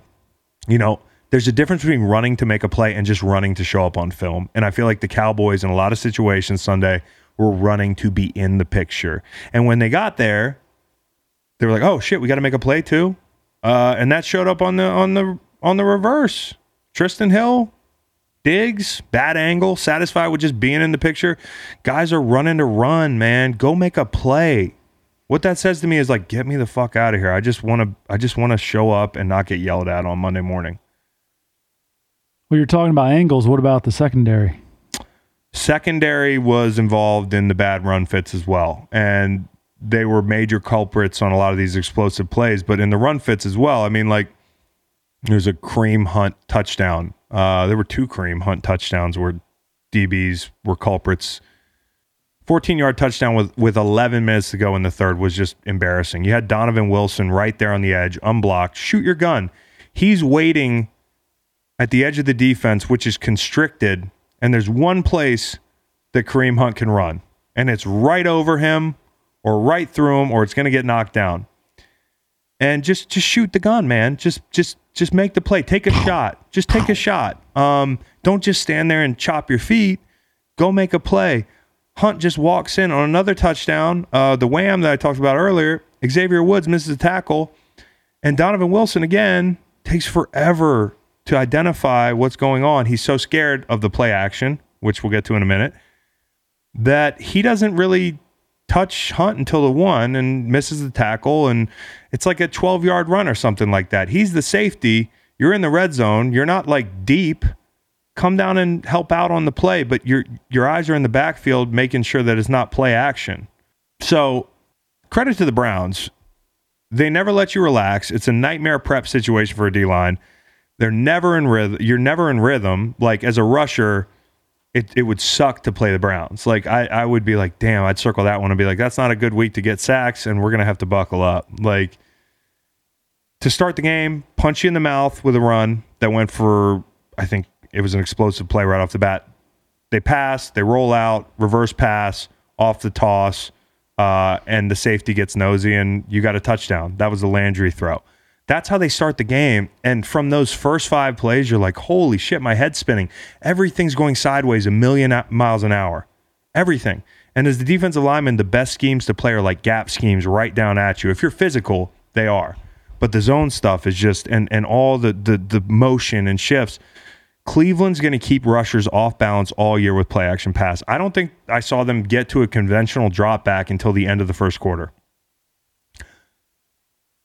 You know, there's a difference between running to make a play and just running to show up on film. And I feel like the Cowboys in a lot of situations Sunday were running to be in the picture. And when they got there, they were like, "Oh shit, we got to make a play too." Uh, and that showed up on the on the on the reverse. Trysten Hill, Diggs, bad angle, satisfied with just being in the picture. Guys are running to run, man. Go make a play. What that says to me is like, get me the fuck out of here. I just want to. I just want to show up and not get yelled at on Monday morning. Well, you're talking about angles. What about the secondary? Secondary was involved in the bad run fits as well, and they were major culprits on a lot of these explosive plays. But in the run fits as well, I mean, like there's a Kareem Hunt touchdown. Uh, there were two Kareem Hunt touchdowns where DBs were culprits. 14 yard touchdown with, with 11 minutes to go in the third was just embarrassing. You had Donovan Wilson right there on the edge, unblocked. Shoot your gun. He's waiting at the edge of the defense, which is constricted, and there's one place that Kareem Hunt can run, and it's right over him or right through him, or it's going to get knocked down. And just just shoot the gun, man. Just just just make the play. Take a <sighs> shot. Just take a shot. Um, don't just stand there and chop your feet. Go make a play. Hunt just walks in on another touchdown. Uh, the wham that I talked about earlier. Xavier Woods misses a tackle, and Donovan Wilson again takes forever to identify what's going on. He's so scared of the play action, which we'll get to in a minute, that he doesn't really touch Hunt until the one and misses the tackle. And it's like a 12 yard run or something like that. He's the safety. You're in the red zone. You're not like deep. Come down and help out on the play, but your your eyes are in the backfield making sure that it's not play action. So credit to the Browns. They never let you relax. It's a nightmare prep situation for a D line. They're never in rhythm. You're never in rhythm. Like as a rusher, it, it would suck to play the Browns. Like I, I would be like, damn, I'd circle that one and be like, that's not a good week to get sacks, and we're gonna have to buckle up. Like to start the game, punch you in the mouth with a run that went for I think it was an explosive play right off the bat. They pass, they roll out, reverse pass off the toss, uh, and the safety gets nosy, and you got a touchdown. That was a Landry throw. That's how they start the game. And from those first five plays, you're like, holy shit, my head's spinning. Everything's going sideways a million miles an hour. Everything. And as the defensive lineman, the best schemes to play are like gap schemes right down at you. If you're physical, they are. But the zone stuff is just and and all the the the motion and shifts. Cleveland's going to keep rushers off balance all year with play action pass. I don't think I saw them get to a conventional drop back until the end of the first quarter.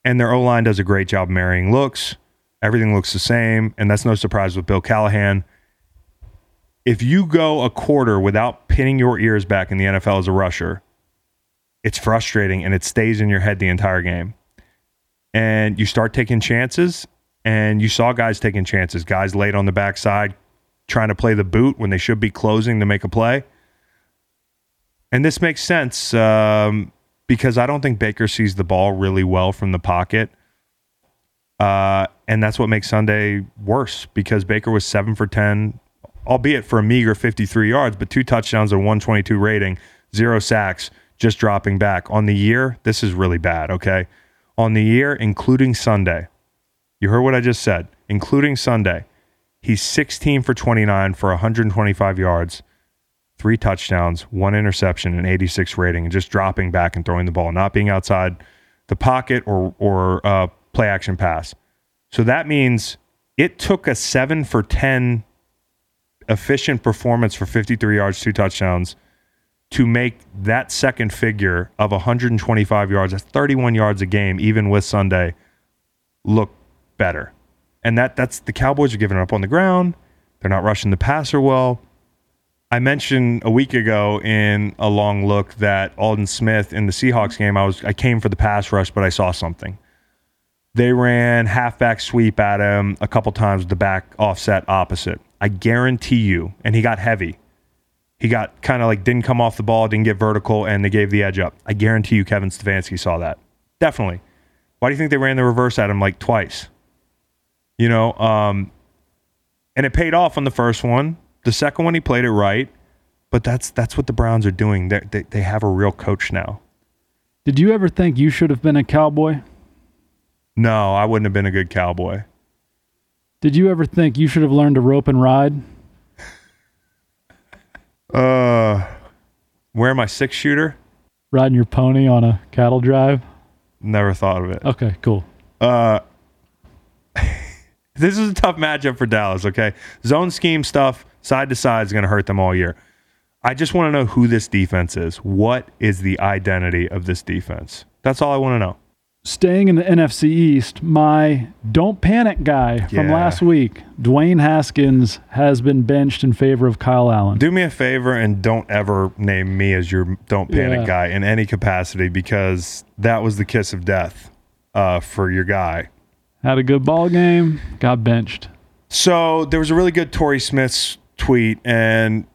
And their O line does a great job marrying looks. Everything looks the same. And that's no surprise with Bill Callahan. If you go a quarter without pinning your ears back in the NFL as a rusher, it's frustrating and it stays in your head the entire game. And you start taking chances, and you saw guys taking chances, guys laid on the backside trying to play the boot when they should be closing to make a play. And this makes sense. Um, because I don't think Baker sees the ball really well from the pocket. Uh, and that's what makes Sunday worse because Baker was seven for 10, albeit for a meager 53 yards, but two touchdowns and 122 rating, zero sacks, just dropping back. On the year, this is really bad, okay? On the year, including Sunday, you heard what I just said, including Sunday, he's 16 for 29 for 125 yards, three touchdowns, one interception, an 86 rating, and just dropping back and throwing the ball, not being outside the pocket or or uh, play action pass. So that means it took a seven for 10 efficient performance for 53 yards, two touchdowns to make that second figure of 125 yards, that's 31 yards a game, even with Sunday, look better. And that that's the Cowboys are giving up on the ground. They're not rushing the passer well. I mentioned a week ago in a long look that Aldon Smith in the Seahawks game, I was I came for the pass rush, but I saw something. They ran halfback sweep at him a couple times with the back offset opposite. I guarantee you, and he got heavy. He got kind of like didn't come off the ball, didn't get vertical, and they gave the edge up. I guarantee you, Kevin Stefanski saw that. Definitely. Why do you think they ran the reverse at him like twice? You know, um, and it paid off on the first one. The second one, he played it right, but that's that's what the Browns are doing. They they, they have a real coach now. Did you ever think you should have been a cowboy? No, I wouldn't have been a good cowboy. Did you ever think you should have learned to rope and ride? <laughs> Uh, wear my six shooter. Riding your pony on a cattle drive? Never thought of it. Okay, cool. Uh, <laughs> this is a tough matchup for Dallas. Okay, zone scheme stuff side to side is going to hurt them all year. I just want to know who this defense is. What is the identity of this defense? That's all I want to know. Staying in the NFC East, my don't panic guy from last week, Dwayne Haskins, has been benched in favor of Kyle Allen. Do me a favor and don't ever name me as your don't panic Yeah. guy in any capacity because that was the kiss of death uh, for your guy. Had a good ball game, got benched. So there was a really good Torrey Smith's tweet, and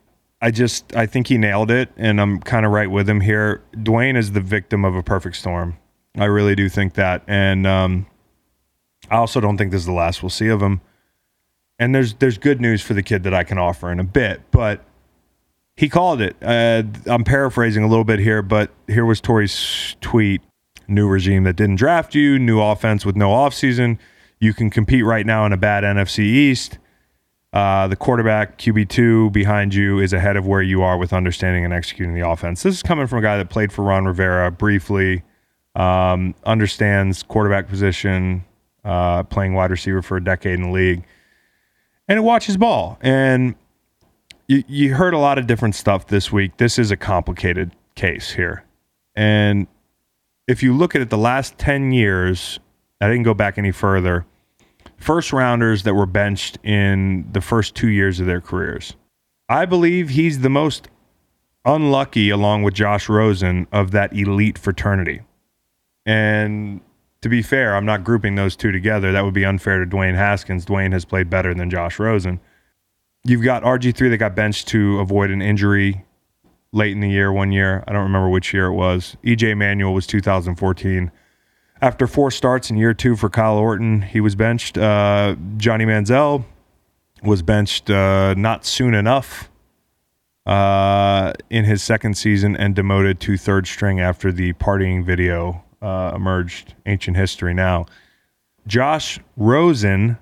I just I think he nailed it, and I'm kind of right with him here. Dwayne is the victim of a perfect storm. I really do think that, and um, I also don't think this is the last we'll see of him. And there's there's good news for the kid that I can offer in a bit, but he called it. Uh, I'm paraphrasing a little bit here, but here was Torrey's tweet: "New regime that didn't draft you, new offense with no offseason. You can compete right now in a bad NFC East. Uh, the quarterback QB2 behind you is ahead of where you are with understanding and executing the offense. This is coming from a guy that played for Ron Rivera briefly, um, understands quarterback position, uh, playing wide receiver for a decade in the league, and it watches ball. And you, you heard a lot of different stuff this week. This is a complicated case here. And if you look at it, the last 10 years, I didn't go back any further first rounders that were benched in the first two years of their careers. I believe he's the most unlucky, along with Josh Rosen, of that elite fraternity. And to be fair, I'm not grouping those two together. That would be unfair to Dwayne Haskins. Dwayne has played better than Josh Rosen. You've got RG3 that got benched to avoid an injury late in the year, one year. I don't remember which year it was. EJ Manuel was 2014. After four starts in year two for Kyle Orton, he was benched. Uh, Johnny Manziel was benched uh, not soon enough uh, in his second season and demoted to third string after the partying video uh, emerged. Ancient history now. Josh Rosen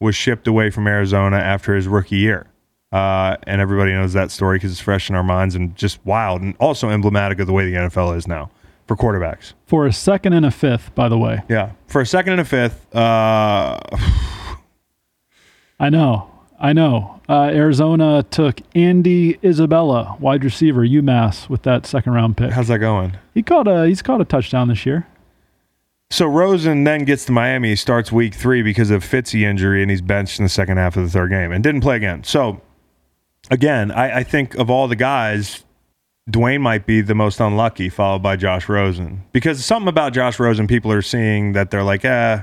was shipped away from Arizona after his rookie year. Uh, and everybody knows that story because it's fresh in our minds and just wild and also emblematic of the way the NFL is now for quarterbacks. For a second and a fifth, by the way. Yeah, for a second and a fifth. Uh, <sighs> I know. I know. Uh, Arizona took Andy Isabella, wide receiver, UMass, with that second round pick. how's that going? He caught a he's caught a touchdown this year. So Rosen then gets to Miami. He starts week three because of Fitzy injury, and he's benched in the second half of the third game and didn't play again. So again, I, I think of all the guys, Dwayne might be the most unlucky, followed by Josh Rosen. Because something about Josh Rosen, people are seeing that they're like, eh,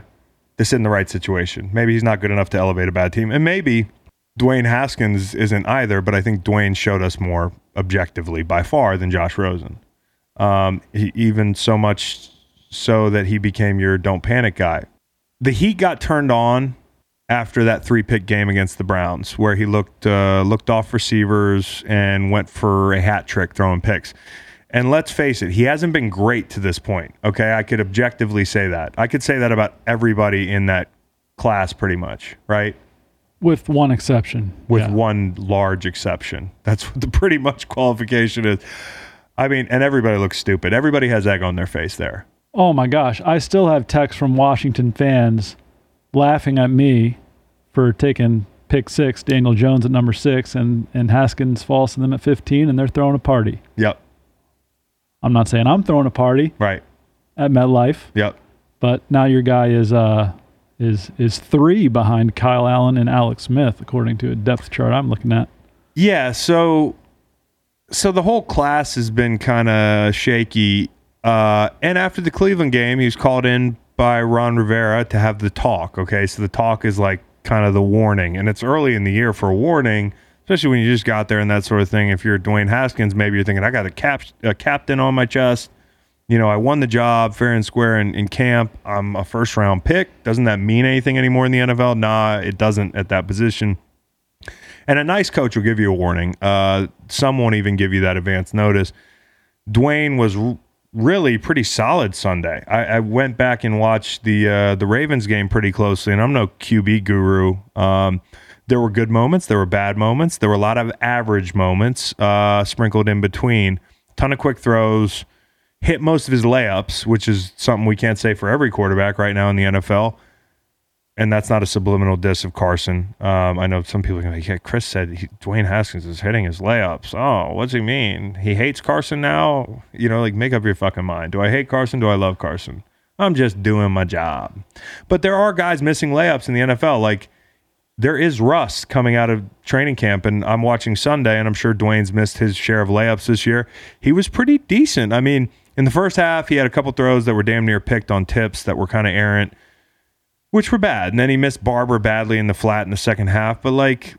this isn't the right situation. Maybe he's not good enough to elevate a bad team. And maybe Dwayne Haskins isn't either, but I think Dwayne showed us more objectively by far than Josh Rosen. Um, he, even so much so that he became your don't panic guy. The Heat got turned on after that three pick game against the Browns, where he looked uh, looked off receivers and went for a hat trick throwing picks. And let's face it, he hasn't been great to this point. Okay, I could objectively say that. I could say that about everybody in that class, pretty much, right? With one exception. with Yeah. one large exception. That's what the pretty much qualification is. I mean, and everybody looks stupid. Everybody has egg on their face there. Oh my gosh. I still have texts from Washington fans laughing at me for taking pick six, Daniel Jones at number six, and, and Haskins falls to them at 15, and they're throwing a party. Yep. I'm not saying I'm throwing a party Right. at MetLife, Yep. but now your guy is uh is is three behind Kyle Allen and Alex Smith, according to a depth chart I'm looking at. Yeah. So, so the whole class has been kind of shaky. Uh, and after the Cleveland game, he was called in by Ron Rivera to have the talk. Okay. So the talk is like kind of the warning, and it's early in the year for a warning, especially when you just got there and that sort of thing. If you're Dwayne Haskins, maybe you're thinking, I got a, cap- a captain on my chest. You know, I won the job fair and square in, in camp. I'm a first round pick. Doesn't that mean anything anymore in the NFL? Nah, it doesn't at that position. And a nice coach will give you a warning. Uh, some won't even give you that advance notice. Dwayne was really pretty solid Sunday. I, I went back and watched the uh, the Ravens game pretty closely, and I'm no QB guru. Um, there were good moments, there were bad moments, there were a lot of average moments uh, sprinkled in between. Ton of quick throws, hit most of his layups, which is something we can't say for every quarterback right now in the NFL. And that's not a subliminal diss of Carson. Um, I know some people to be like, yeah, Chris said he, Dwayne Haskins is hitting his layups. Oh, what's he mean? He hates Carson now? You know, like make up your fucking mind. Do I hate Carson? Do I love Carson? I'm just doing my job. But there are guys missing layups in the NFL. Like there is rust coming out of training camp, and I'm watching Sunday, and I'm sure Dwayne's missed his share of layups this year. He was pretty decent. I mean, in the first half, he had a couple throws that were damn near picked on tips that were kind of errant which were bad. And then he missed Barber badly in the flat in the second half. But like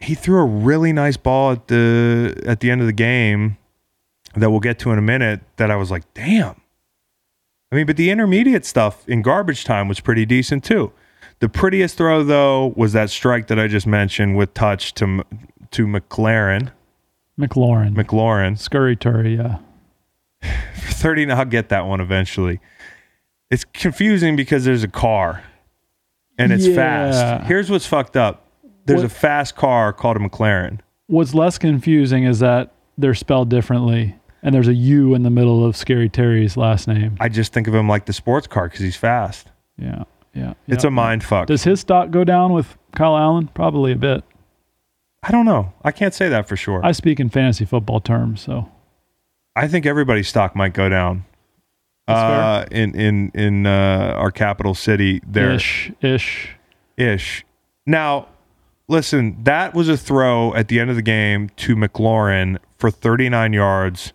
he threw a really nice ball at the at the end of the game that we'll get to in a minute that I was like, damn. I mean, but the intermediate stuff in garbage time was pretty decent too. The prettiest throw though was that strike that I just mentioned with touch to to McLaren. McLaurin. McLaurin. Scurry Turry, yeah. <laughs> 30 I'll get that one eventually. It's confusing because there's a car and it's Yeah. fast. Here's what's fucked up. There's What- a fast car called a McLaren. What's less confusing is that they're spelled differently, and there's a U in the middle of Scary Terry's last name. I just think of him like the sports car because he's fast. Yeah, yeah. It's yeah. a mind fuck. Does his stock go down with Kyle Allen? Probably a bit. I don't know. I can't say that for sure. I speak in fantasy football terms, so I think everybody's stock might go down. Uh, in in in uh, our capital city, there ish, ish. ish. Now, listen, that was a throw at the end of the game to McLaurin for 39 yards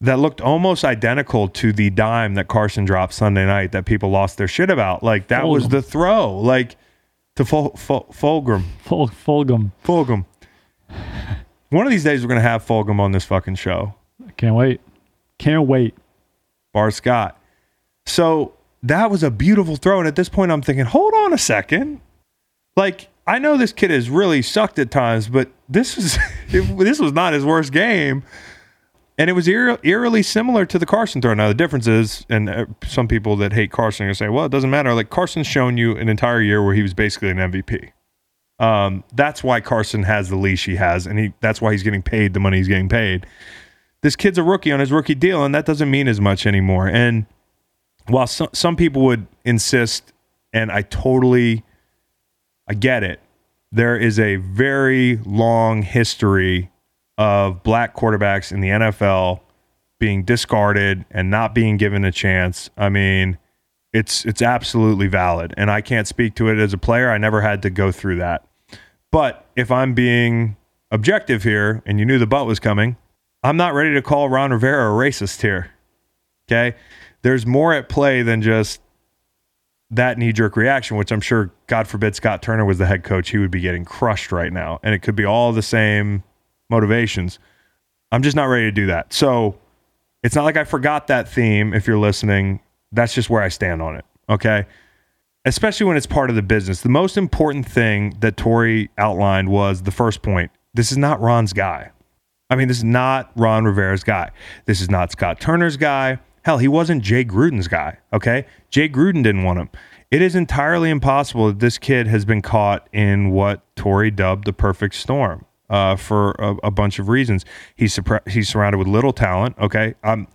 that looked almost identical to the dime that Carson dropped Sunday night that people lost their shit about. Like that was the throw, like to Ful- Ful- Fulgham. Ful- Fulgham. Fulgham. One of these days, we're gonna have Fulgham on this fucking show. I Can't wait. Can't wait. Bart Scott. So that was a beautiful throw. And at this point, I'm thinking, hold on a second. Like, I know this kid has really sucked at times, but this was <laughs> this was not his worst game. And it was eer- eerily similar to the Carson throw. Now, the difference is, and uh, some people that hate Carson are going to say, well, it doesn't matter. Like, Carson's shown you an entire year where he was basically an MVP. Um, that's why Carson has the leash he has, and he that's why he's getting paid the money he's getting paid. This kid's a rookie on his rookie deal, and that doesn't mean as much anymore. And while some, some people would insist, and I totally, I get it, there is a very long history of black quarterbacks in the NFL being discarded and not being given a chance. I mean, it's it's absolutely valid, and I can't speak to it as a player. I never had to go through that. But if I'm being objective here, and you knew the butt was coming, I'm not ready to call Ron Rivera a racist here. Okay. There's more at play than just that knee jerk reaction, which I'm sure, God forbid, Scott Turner was the head coach. He would be getting crushed right now. And it could be all the same motivations. I'm just not ready to do that. So it's not like I forgot that theme. If you're listening, that's just where I stand on it. Okay. Especially when it's part of the business. The most important thing that Torrey outlined was the first point. This is not Ron's guy. I mean, this is not Ron Rivera's guy. This is not Scott Turner's guy. Hell, he wasn't Jay Gruden's guy. Okay. Jay Gruden didn't want him. It is entirely impossible that this kid has been caught in what Torrey dubbed the perfect storm uh, for a, a bunch of reasons. He's, he's surrounded with little talent. Okay. Um,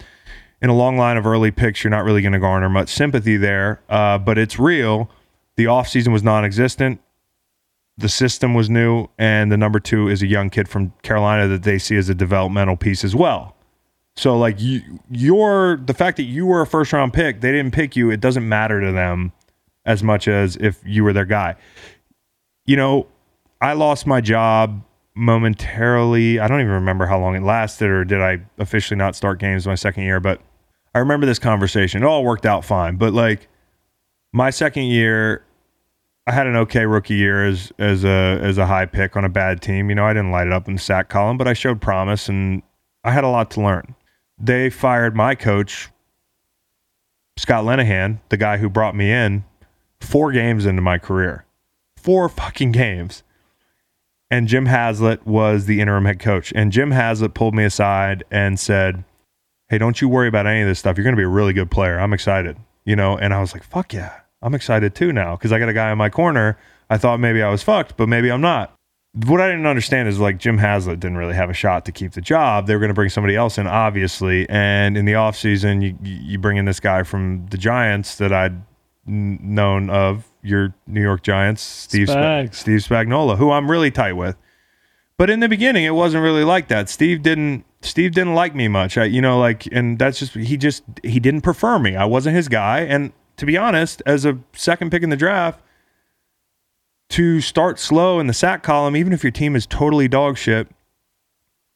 in a long line of early picks, you're not really going to garner much sympathy there, uh, but it's real. The offseason was non existent the system was new, and the number two is a young kid from Carolina that they see as a developmental piece as well. So, like you, you're the fact that you were a first round pick, they didn't pick you. It doesn't matter to them as much as if you were their guy. You know, I lost my job momentarily. I don't even remember how long it lasted, or did I officially not start games my second year? But I remember this conversation. It all worked out fine, but like my second year, I had an okay rookie year as as a as a high pick on a bad team. You know, I didn't light it up in the sack column, but I showed promise and I had a lot to learn. They fired my coach, Scott Linehan, the guy who brought me in, four games into my career. Four fucking games. And Jim Haslett was the interim head coach. And Jim Haslett pulled me aside and said, Hey, don't you worry about any of this stuff. You're going to be a really good player. I'm excited. You know, and I was like, fuck yeah. I'm excited too now because I got a guy in my corner. I thought maybe I was fucked, but maybe I'm not. What I didn't understand is like Jim Haslett didn't really have a shot to keep the job. They were going to bring somebody else in, obviously. And in the offseason, you you bring in this guy from the Giants that I'd n- known of your New York Giants, Steve Spag- Spags. Steve Spagnuolo, who I'm really tight with. But in the beginning, it wasn't really like that. Steve didn't Steve didn't like me much. I, you know, like, and that's just he just he didn't prefer me. I wasn't his guy. And to be honest, as a second pick in the draft, to start slow in the sack column, even if your team is totally dog shit,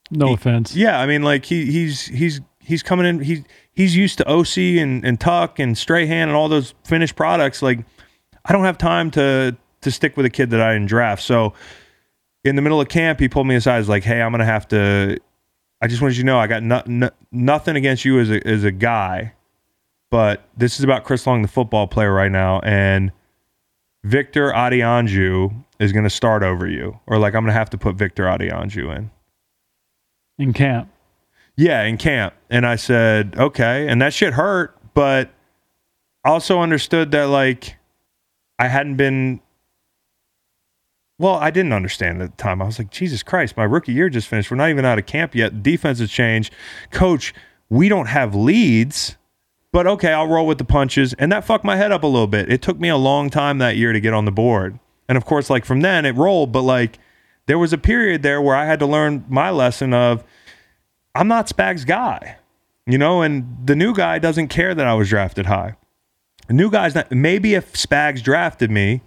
No He- offense. yeah, I mean, like he he's he's he's coming in. He's he's used to Osi and, and Tuck and Strahan and all those finished products. Like, I don't have time to to stick with a kid that I didn't draft. So, in the middle of camp, he pulled me aside. He's like, "Hey, I'm gonna have to. I just wanted you to know I got no, no, nothing against you as a as a guy, but this is about Chris Long, the football player, right now, and." Victor Adeyanju is going to start over you, or like I'm going to have to put Victor Adeyanju in. In camp. Yeah, in camp. And I said, okay. And that shit hurt, but also understood that like I hadn't been well, I didn't understand at the time. I was like, Jesus Christ, my rookie year just finished. We're not even out of camp yet. Defense has changed. Coach, we don't have leads. But okay, I'll roll with the punches. And that fucked my head up a little bit. It took me a long time that year to get on the board. And of course, like from then it rolled, but like there was a period there where I had to learn my lesson of I'm not Spag's guy, you know, and the new guy doesn't care that I was drafted high. New guy's not, maybe if Spags drafted me,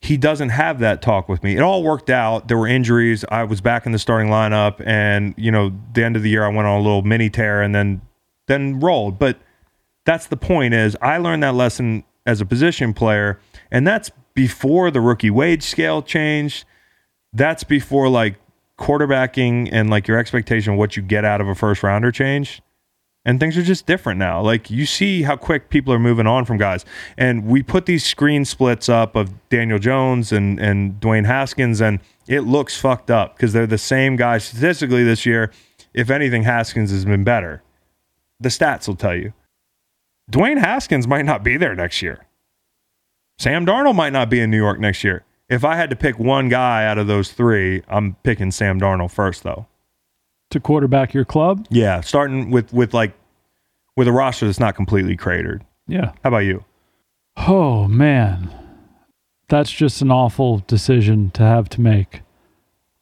he doesn't have that talk with me. It all worked out. There were injuries. I was back in the starting lineup, and you know, the end of the year, I went on a little mini tear and then then rolled. But that's the point is I learned that lesson as a position player, and that's before the rookie wage scale changed. That's before like quarterbacking and like your expectation of what you get out of a first rounder changed. And things are just different now. Like you see how quick people are moving on from guys. And we put these screen splits up of Daniel Jones and, and Dwayne Haskins, and it looks fucked up because they're the same guys statistically this year. If anything, Haskins has been better. The stats will tell you. Dwayne Haskins might not be there next year. Sam Darnold might not be in New York next year. If I had to pick one guy out of those three, I'm picking Sam Darnold first, though. To quarterback your club? Yeah, starting with with like with a roster that's not completely cratered. Yeah. How about you? Oh man, that's just an awful decision to have to make.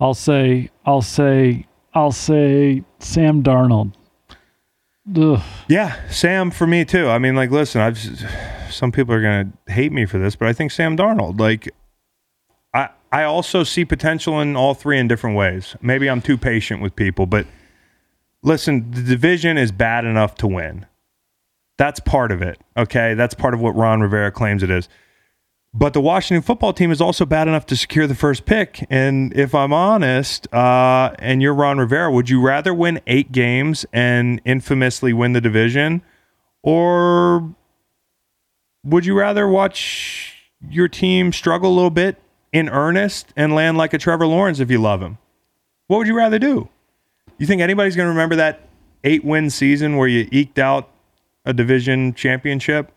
I'll say, I'll say, I'll say Sam Darnold. Ugh. Yeah, Sam for me too. I mean, like, listen, I've some people are gonna hate me for this, but I think Sam Darnold. Like, I I also see potential in all three in different ways. Maybe I'm too patient with people, but listen, the division is bad enough to win. That's part of it. Okay, that's part of what Ron Rivera claims it is. But the Washington football team is also bad enough to secure the first pick. And if I'm honest, uh, and you're Ron Rivera, would you rather win eight games and infamously win the division? Or would you rather watch your team struggle a little bit in earnest and land like a Trevor Lawrence if you love him? What would you rather do? You think anybody's going to remember that eight win season where you eked out a division championship?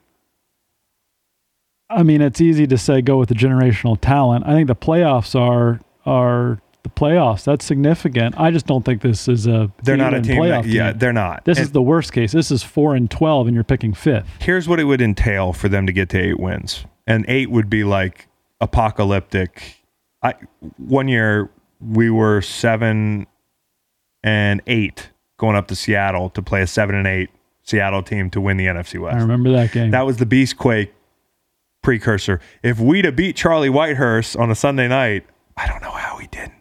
I mean, it's easy to say go with the generational talent. I think the playoffs are are the playoffs. That's significant. I just don't think this is a They're not a team. playoff That, yeah, team. they're not. This And is the worst case. This is four and twelve, and you're picking fifth. here's what it would entail for them to get to eight wins, and eight would be like apocalyptic. I one year we were seven and eight going up to Seattle to play a seven and eight Seattle team to win the NFC West. I remember that game. That was the Beastquake precursor. If we'd have beat Charlie Whitehurst on a Sunday night, I don't know how we didn't.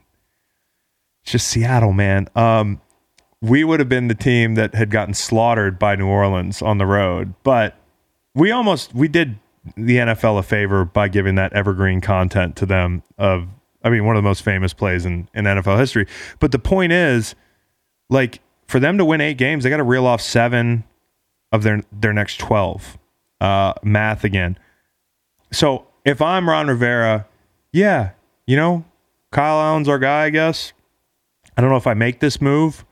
It's just Seattle, man. Um, we would have been the team that had gotten slaughtered by New Orleans on the road. But we almost we did the NFL a favor by giving that evergreen content to them of I mean, one of the most famous plays in, in NFL history. But the point is, like, for them to win eight games, they got to reel off seven of their their next twelve. Uh, math again. So if I'm Ron Rivera, yeah, you know, Kyle Allen's our guy, I guess. I don't know if I make this move,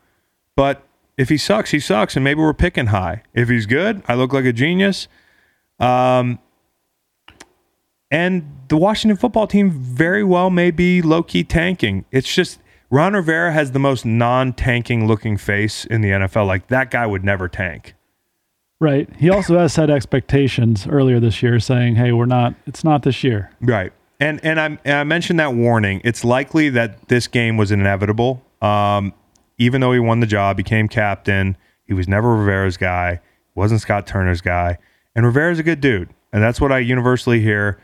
but if he sucks, he sucks, and maybe we're picking high. If he's good, I look like a genius. Um, and the Washington football team very well may be low key tanking. It's just Ron Rivera has the most non tanking looking face in the NFL. Like that guy would never tank. Right. He also has set expectations earlier this year, saying, "Hey, we're not. It's not this year." Right. And and I, and I mentioned that warning. It's likely that this game was inevitable. Um, even though he won the job, became captain. He was never Rivera's guy. Wasn't Scott Turner's guy. And Rivera's a good dude, and that's what I universally hear.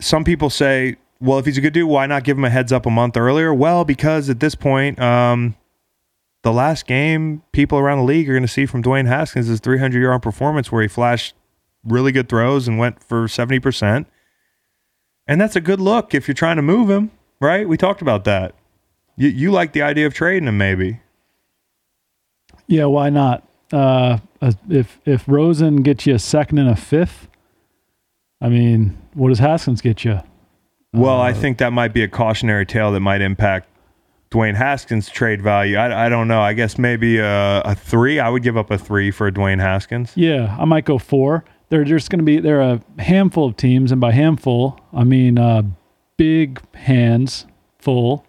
Some people say, "Well, if he's a good dude, why not give him a heads up a month earlier?" Well, because at this point, um, the last game people around the league are going to see from Dwayne Haskins is 300 yard performance where he flashed really good throws and went for 70 percent. And that's a good look if you're trying to move him, right? We talked about that. You, you like the idea of trading him, maybe. Yeah, why not? Uh, if if Rosen gets you a second and a fifth, I mean, what does Haskins get you? Well, uh, I think that might be a cautionary tale that might impact Dwayne Haskins' trade value. I, I don't know. I guess maybe a, a three. I would give up a three for Dwayne Haskins. Yeah, I might go four. They're just going to be there are a handful of teams, and by handful, I mean uh, big hands full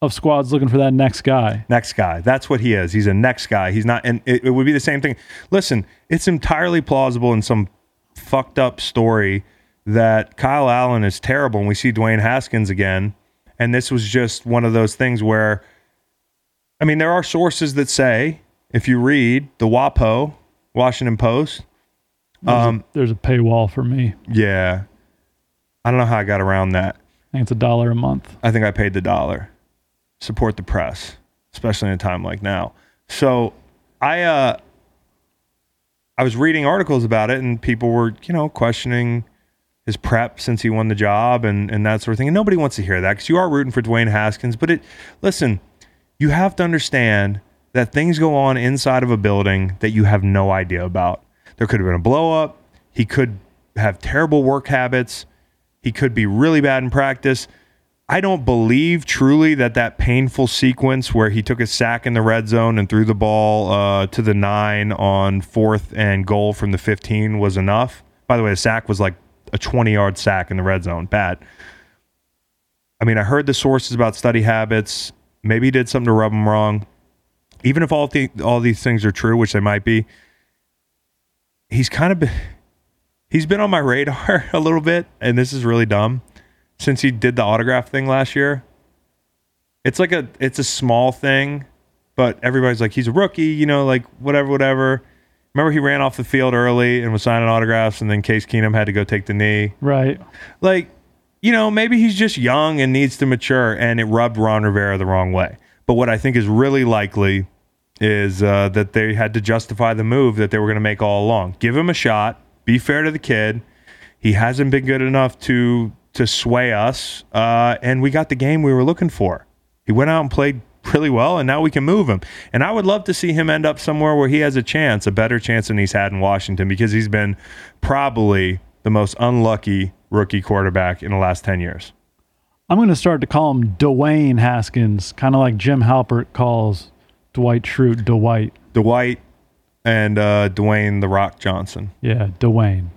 of squads looking for that next guy. Next guy. That's what he is. He's a next guy. He's not, and it, it would be the same thing. Listen, it's entirely plausible in some fucked up story that Kyle Allen is terrible and we see Dwayne Haskins again. And this was just one of those things where, I mean, there are sources that say, if you read the WAPO, Washington Post, there's, um, a, there's a paywall for me. Yeah. I don't know how I got around that. I think it's a dollar a month. I think I paid the dollar support the press, especially in a time like now. So I uh I was reading articles about it and people were, you know, questioning his prep since he won the job and, and that sort of thing. And nobody wants to hear that because you are rooting for Dwayne Haskins. But it listen, you have to understand that things go on inside of a building that you have no idea about. There could have been a blow up. He could have terrible work habits. He could be really bad in practice. I don't believe truly that that painful sequence where he took a sack in the red zone and threw the ball uh, to the nine on fourth and goal from the 15 was enough. By the way, the sack was like a 20 yard sack in the red zone. Bad. I mean, I heard the sources about study habits. Maybe he did something to rub him wrong. Even if all the, all these things are true, which they might be, he's kind of been, he's been on my radar <laughs> a little bit, and this is really dumb since he did the autograph thing last year. It's like a it's a small thing, but everybody's like he's a rookie, you know, like whatever, whatever. Remember he ran off the field early and was signing autographs, and then Case Keenum had to go take the knee. Right. Like, you know, maybe he's just young and needs to mature, and it rubbed Ron Rivera the wrong way. But what I think is really likely is uh, that they had to justify the move that they were going to make all along. Give him a shot. Be fair to the kid. He hasn't been good enough to to sway us, uh, and we got the game we were looking for. He went out and played really well, and now we can move him. And I would love to see him end up somewhere where he has a chance, a better chance than he's had in Washington, because he's been probably the most unlucky rookie quarterback in the last 10 years. I'm going to start to call him Dwayne Haskins, kind of like Jim Halpert calls Dwight Schrute Dwight. Dwight and uh, Dwayne The Rock Johnson. Yeah, Dwayne.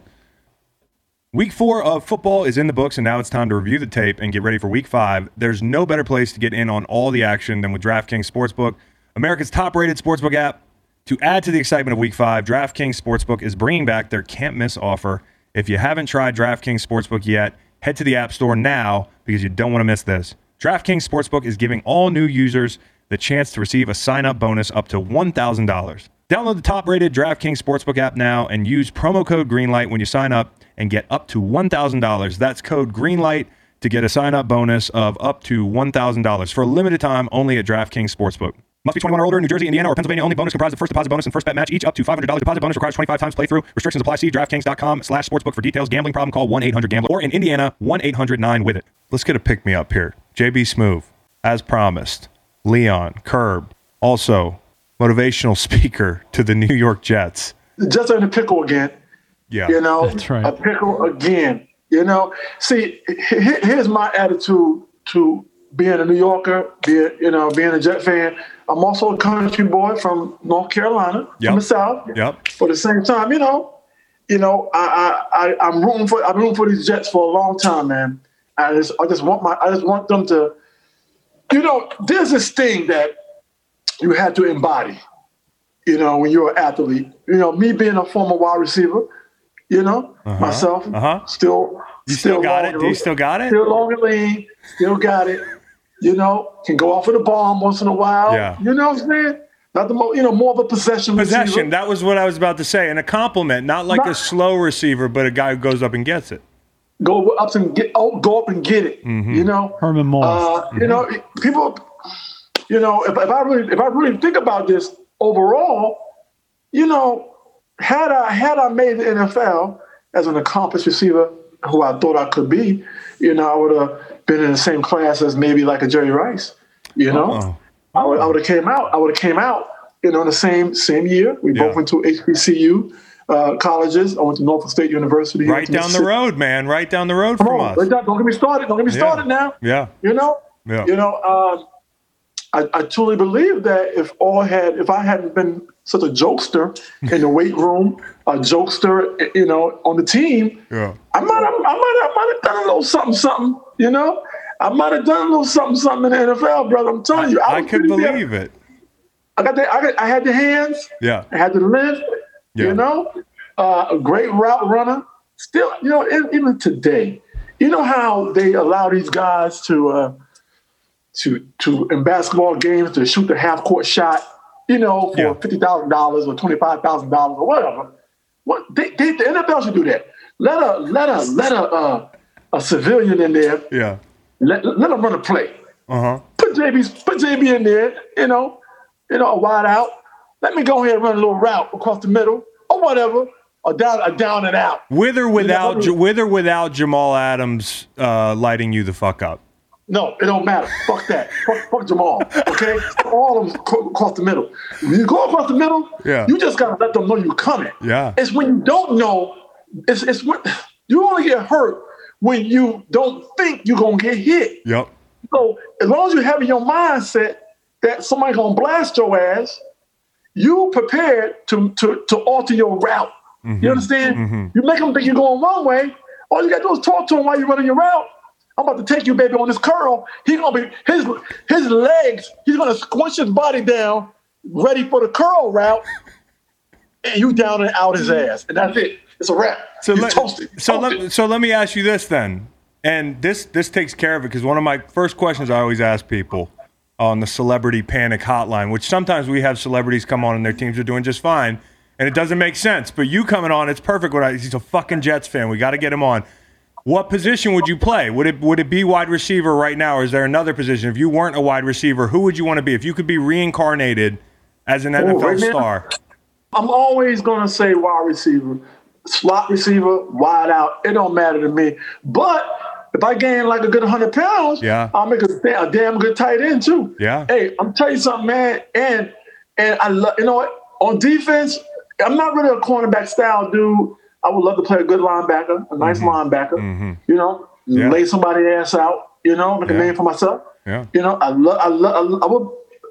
Week four of football is in the books, and now it's time to review the tape and get ready for week five. There's no better place to get in on all the action than with DraftKings Sportsbook, America's top rated sportsbook app. To add to the excitement of week five, DraftKings Sportsbook is bringing back their can't miss offer. If you haven't tried DraftKings Sportsbook yet, head to the App Store now because you don't want to miss this. DraftKings Sportsbook is giving all new users the chance to receive a sign up bonus up to $1,000. Download the top rated DraftKings Sportsbook app now and use promo code Greenlight when you sign up and get up to $1,000. That's code GREENLIGHT to get a sign up bonus of up to $1,000 for a limited time only at DraftKings Sportsbook. Must be 21 or older in New Jersey, Indiana, or Pennsylvania only. Bonus comprised of first deposit bonus and first bet match, each up to $500. Deposit bonus requires 25 times playthrough. Restrictions apply. See DraftKings.com slash sportsbook for details. Gambling problem, call 1-800-GAMBLER. Or in Indiana, 1-800-9-WITH-IT. Let's get a pick-me up here. JB Smoove, as promised. Leon, Curb, also motivational speaker to the New York Jets. The Jets are in the pickle again. Yeah, you know, that's right. A pickle again. You know, see, here's my attitude to being a New Yorker, being you know, being a Jet fan. I'm also a country boy from North Carolina, yep. from the South. Yep. For the same time, you know, you know, I, I, I am rooting for I've been rooting for these Jets for a long time, man. I just I just want my I just want them to, you know, there's this thing that you had to embody You know, when you're an athlete. You know, me being a former wide receiver. You know, myself uh-huh. still. You still got it? Do you still got it? Still long and lean. Still got it. You know, can go off with a bomb once in a while. Yeah. You know what I'm saying? Not the mo- you know, more of a possession. Possession. receiver. That was what I was about to say. And a compliment, not like a slow receiver, but a guy who goes up and gets it. Go up and get. Oh, go up and get it. Mm-hmm. You know. Herman Morris. Uh, you know, people. You know, if, if I really, if I really think about this overall, you know, had I had I made the NFL as an accomplished receiver, who I thought I could be, you know, I would have been in the same class as maybe like a Jerry Rice. You know, Uh-oh. I would I would have came out. I would have came out. You know, in the same same year. We Yeah. both went to HBCU uh, colleges. I went to Norfolk State University. Right down the road, man. Right down the road from us. right down- don't get me started. Don't get me Yeah. started now. Yeah. You know, Yeah. you know, um, I, I truly believe that if all had, if I hadn't been such a jokester in the weight room, a jokester, you know, on the team, Yeah. I might have, I might have, I might have done a little something, something. You know, I might have done a little something, something in the NFL, brother. I'm telling you, I was could believe it. I got the, I got, I had the hands, Yeah. I had the length. Yeah. You know, uh, a great route runner. Still, you know, even today, you know how they allow these guys to uh, to to in basketball games to shoot the half court shot, you know, for Yeah. fifty thousand dollars or twenty five thousand dollars or whatever. What they, they, the NFL should do that. Let a let a let a uh, a civilian in there. Yeah. Let let them run a play. Uh huh. Put JB put JB in there. You know, you know, a wide out. Let me go ahead and run a little route across the middle or whatever, or down a down and out. With or without, You know, with or without Jamal Adams uh, lighting you the fuck up. No, it don't matter. Fuck that. Fuck, fuck Jamal. Okay, all of them across the middle. When you go across the middle, Yeah. you just gotta let them know you're coming. Yeah. It's when you don't know. It's it's when you only get hurt when you don't think you're gonna get hit. Yep. So as long as you have in your mindset that somebody's gonna blast your ass, you prepared to to to alter your route. You mm-hmm. understand? Mm-hmm. You make them think you're going one way. All you gotta do is talk to them while you're running your route. I'm about to take you, baby, on this curl. He's gonna be his his legs. He's gonna squish his body down, ready for the curl route, and you down and out his ass, and that's it. It's a wrap. So He's let, toasted. so Toasted. let so let me ask you this then, and this this takes care of it because one of my first questions I always ask people on the celebrity panic hotline, which sometimes we have celebrities come on and their teams are doing just fine, and it doesn't make sense. But you coming on, it's perfect. When I, he's a fucking Jets fan, we got to get him on. What position would you play? Would it would it be wide receiver right now, or is there another position? If you weren't a wide receiver, who would you want to be? If you could be reincarnated as an NFL right now? star, I'm always gonna say wide receiver, slot receiver, wide out. It don't matter to me. But if I gain like a good 100 pounds, Yeah. I'll make a, a damn good tight end too. Yeah. Hey, I'm telling you something, man. And and I love you know what on defense. I'm not really a cornerback style dude. I would love to play a good linebacker, a nice linebacker. You know, Mm-hmm. Yeah. lay somebody ass out. You know, make a name for myself. yeah, You know, I love, I love, I would,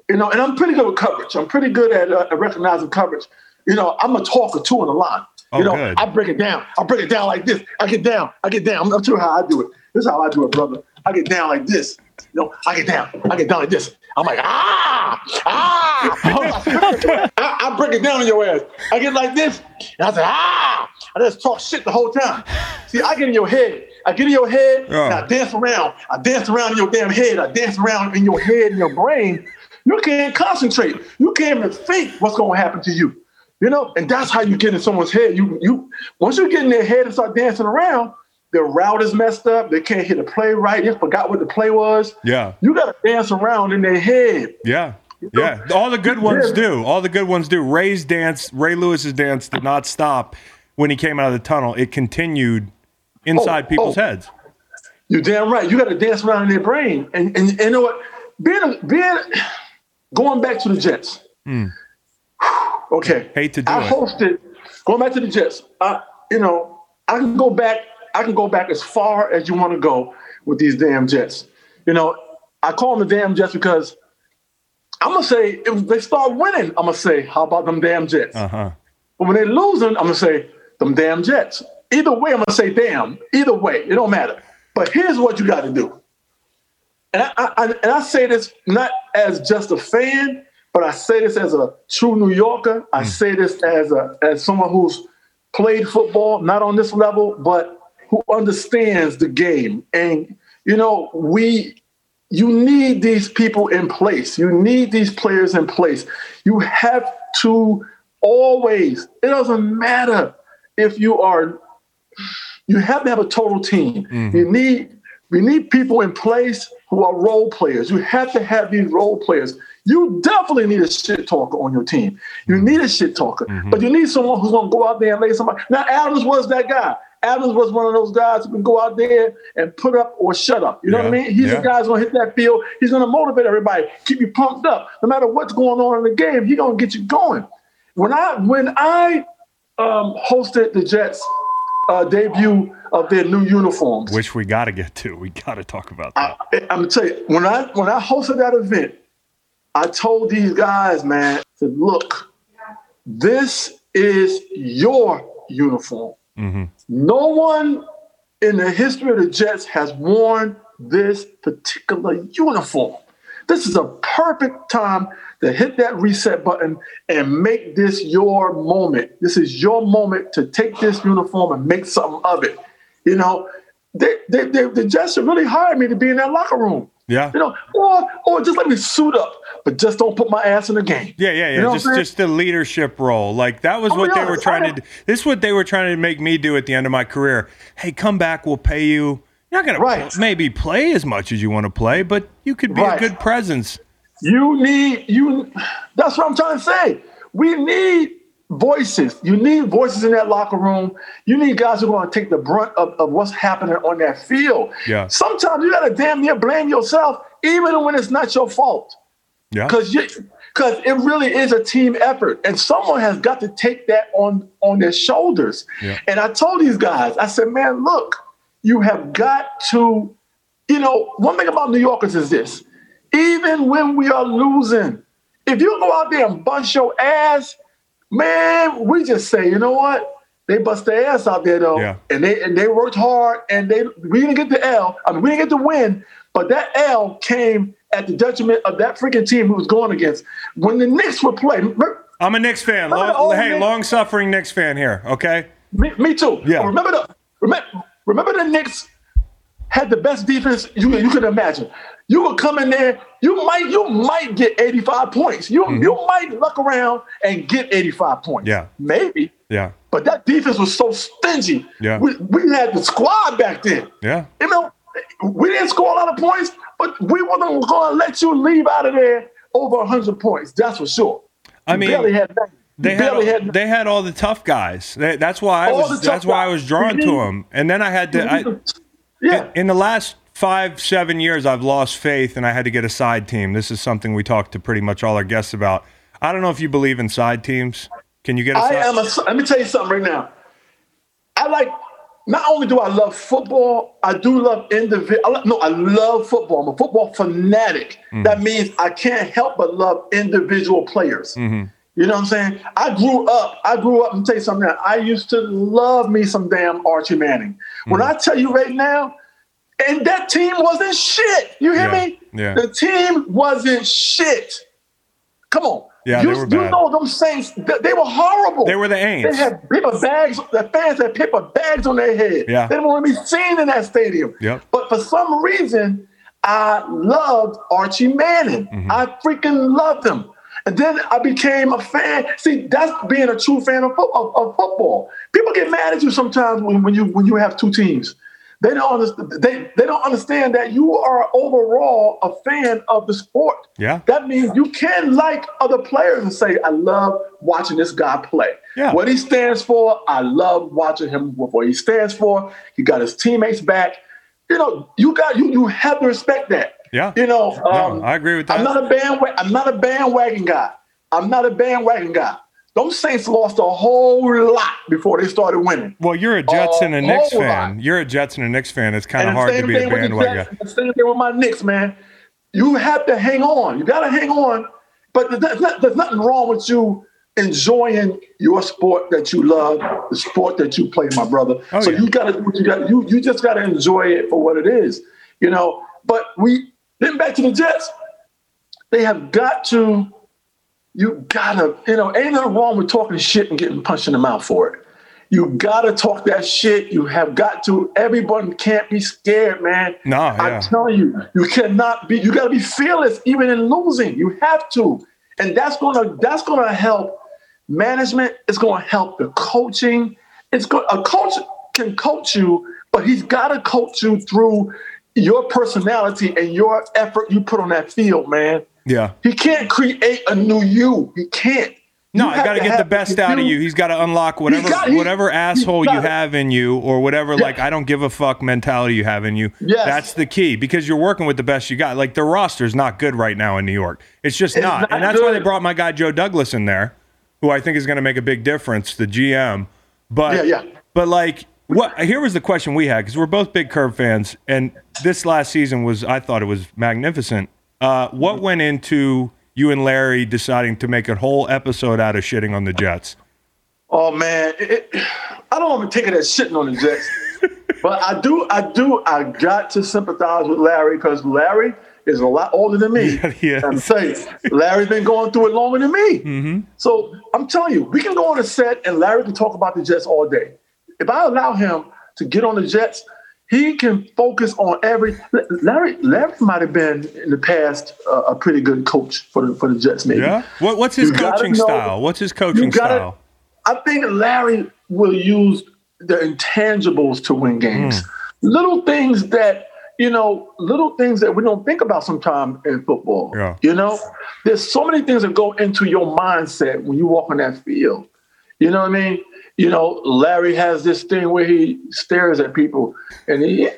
you know, and I'm pretty good with coverage. I'm pretty good at uh, recognizing coverage. You know, I'm a talker too in the line. Oh, you know, good. I break it down. I break it down like this. I get down. I get down. I'm not sure how I do it. This is how I do it, brother. I get down like this. You know, I get down. I get down like this. I'm like, ah, ah. I, I break it down in your ass. I get like this, and I say, ah. I just talk shit the whole time. See, I get in your head. I get in your head, Yeah. and I dance around. I dance around in your damn head. I dance around in your head and your brain. You can't concentrate. You can't even think what's going to happen to you. You know, and that's how you get in someone's head. You, you, once you get in their head and start dancing around, their route is messed up. They can't hit the play right. They forgot what the play was. yeah. You got to dance around in their head. Yeah. Yeah. All the good ones do. All the good ones do. Ray's dance, Ray Lewis's dance did not stop when he came out of the tunnel. It continued inside Oh, people's oh. heads. You're damn right. You got to dance around in their brain. And, and, and you know what? Being, being, going back to the Jets. Hmm. Okay. Hate to do it. I it. hosted, going back to the Jets. I, you know, I can go back. I can go back as far as you want to go with these damn Jets. You know, I call them the damn Jets because I'm gonna say if they start winning, I'm gonna say, how about them damn Jets? Uh huh. But when they're losing, I'm gonna say them damn Jets. Either way, I'm gonna say damn. Either way, it don't matter. But here's what you got to do. And I, I, and I say this not as just a fan, but I say this as a true New Yorker. I say this as a as someone who's played football, not on this level, but who understands the game. And you know, we you need these people in place. You need these players in place. You have to always, it doesn't matter if you are, you have to have a total team. Mm-hmm. You need, we need people in place who are role players. You have to have these role players. You definitely need a shit talker on your team. You mm-hmm. need a shit talker, but mm-hmm. you need someone who's going to go out there and lay somebody. Now, Adams was that guy. Adams was one of those guys who can go out there and put up or shut up. You know what I mean? He's yeah. the guy who's going to hit that field. He's going to motivate everybody, keep you pumped up. No matter what's going on in the game, he's going to get you going. When I when I um, hosted the Jets uh, debut of their new uniforms, Which we got to get to. We got to talk about I, that. I'm gonna tell you when I when I hosted that event, I told these guys, man, I said, look, this is your uniform. Mm-hmm. No one in the history of the Jets has worn this particular uniform. This is a perfect time to hit that reset button and make this your moment. This is your moment to take this uniform and make something of it. You know, they, they, they, the Jets really hired me to be in that locker room. Yeah. You know, or or just let me suit up, but just don't put my ass in the game. Yeah, yeah, yeah. You know just just the leadership role. Like that was Oh, what they were trying to I- do. This is what they were trying to make me do at the end of my career. Hey, come back, we'll pay you. You're not gonna Right. maybe play as much as you want to play, but you could be Right. a good presence. You need you. That's what I'm trying to say. We need voices. You need voices in that locker room. You need guys who are going to take the brunt of, of what's happening on that field. Yeah. Sometimes you got to damn near blame yourself, even when it's not your fault, Yeah. because you because it really is a team effort, and someone has got to take that on on their shoulders. Yeah. And I told these guys, I said, man, look, you have got to you know, one thing about New Yorkers is this: even when we are losing, if you go out there and bust your ass, man, we just say, you know what? They bust their ass out there though, Yeah. and they and they worked hard, and they we didn't get the L. I mean, we didn't get the win, but that L came at the detriment of that freaking team who was going against. When the Knicks were play, me, I'm a Knicks fan. Lo- hey, Knicks? long suffering Knicks fan here. Okay. me too. Yeah. Remember the remember, remember the Knicks had the best defense you you could imagine. You would come in there, you might you might get 85 points. You you might luck around and get 85 points. Mm-hmm. Yeah. Maybe. Yeah. But that defense was so stingy. Yeah. We, we had the squad back then. Yeah. You know, we didn't score a lot of points, but we wasn't going to let you leave out of there over 100 points. That's for sure. I You mean, barely had. They had, had they had all the tough guys. They- that's why I All was that's why I was drawn to Mhm. them. And then I had to. I, yeah. in the last five seven years i've lost faith and i had to get a side team this is something we talk to pretty much all our guests about i don't know if you believe in side teams can you get a I side am a. Let me tell you something right now. I like. Not only do I love football, I do love individual. No, I love football. I'm a football fanatic. Mm-hmm. That means I can't help but love individual players. Mm-hmm. You know what I'm saying? I grew up. I grew up. and tell you something. Now. I used to love me some damn Archie Manning. When mm-hmm. I tell you right now, and that team wasn't shit. You hear Yeah, me? yeah. The team wasn't shit. Come on. Yeah, you, they were you bad. know them Saints. They, they were horrible. They were the Aints. They had paper bags. The fans had paper bags on their head. Yeah. They didn't want to be seen in that stadium. Yep. But for some reason, I loved Archie Manning. Mm-hmm. I freaking loved him. And then I became a fan. See, that's being a true fan of, of, of football. People get mad at you sometimes when, when you when you have two teams. They don't understand. They, they don't understand that you are overall a fan of the sport. Yeah. That means you can like other players and say, "I love watching this guy play. Yeah. What he stands for, I love watching him. What he stands for, he got his teammates back. You know, you got you you have to respect that. Yeah. You know, um, I agree with that. I'm not a bandwagon. I'm not a bandwagon guy. I'm not a bandwagon guy. Those Saints lost a whole lot before they started winning. well you're a jets and a knicks fan lot. you're a jets and a knicks fan it's kind of hard to be a the bandwagon Jets, The same thing with my Knicks, man. You have to hang on. You got to hang on. But there's, not, there's nothing wrong with you enjoying your sport that you love, the sport that you play, my brother. Oh, so yeah. you got to do what you got. You you just got to enjoy it for what it is, you know. But we then back to the Jets. They have got to you gotta, you know, ain't nothing wrong with talking shit and getting punched in the mouth for it. You gotta talk that shit. You have got to. Everyone can't be scared, man. No, I'm telling you, you cannot be. You gotta be fearless, even in losing. You have to, and that's gonna that's gonna help management. It's gonna help the coaching. It's going. A coach can coach you, but he's gotta coach you through your personality and your effort you put on that field, man. Yeah. He can't create a new you. He can't. No, You I got to get the best out of you. He's got to unlock whatever got- he- whatever asshole you have in you, or whatever like I don't give a fuck mentality you have in you. Yes. That's the key because you're working with the best you got. Like the roster's not good right now in New York. It's just It's not, not and that's why they brought my guy Joe Douglas in there, who I think is going to make a big difference. The GM, but Yeah, yeah. but like. What here was the question we had because we're both big Curb fans, and this last season was I thought it was magnificent. Uh, what went into you and Larry deciding to make a whole episode out of shitting on the Jets? Oh man, it, <sighs> I don't want to take it as shitting on the Jets, <laughs> but I do, I do, I got to sympathize with Larry because Larry is a lot older than me. <laughs> Yeah, he is. I'm you, Larry's been going through it longer than me. Mm-hmm. So I'm telling you, we can go on a set and Larry can talk about the Jets all day. If I allow him to get on the Jets, he can focus on every. Larry, Larry might have been in the past uh, a pretty good coach for the for the Jets, maybe. Yeah. What, what's his You coaching know- style? What's his coaching gotta- style? I think Larry will use the intangibles to win games. Hmm. Little things that, you know, little things that we don't think about sometimes in football. Yeah. You know, there's so many things that go into your mindset when you walk on that field. You know what I mean? You know, Larry has this thing where he stares at people and he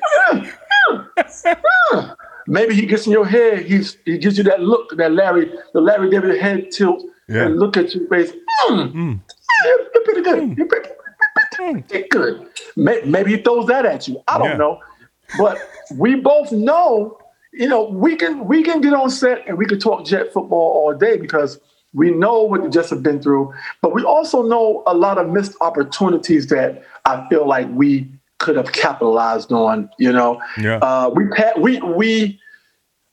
maybe he gets in your head, he's he gives you that look, that Larry, the Larry David head tilt Yeah. and look at your face. Mm. You're, you're pretty good. You're pretty, pretty, pretty good. May- Maybe he throws that at you. I don't know. But we both know, you know, we can we can get on set and we can talk jet football all day because we know what the Jets have been through. But we also know a lot of missed opportunities that I feel like we could have capitalized on. You know, Yeah. uh, we we we.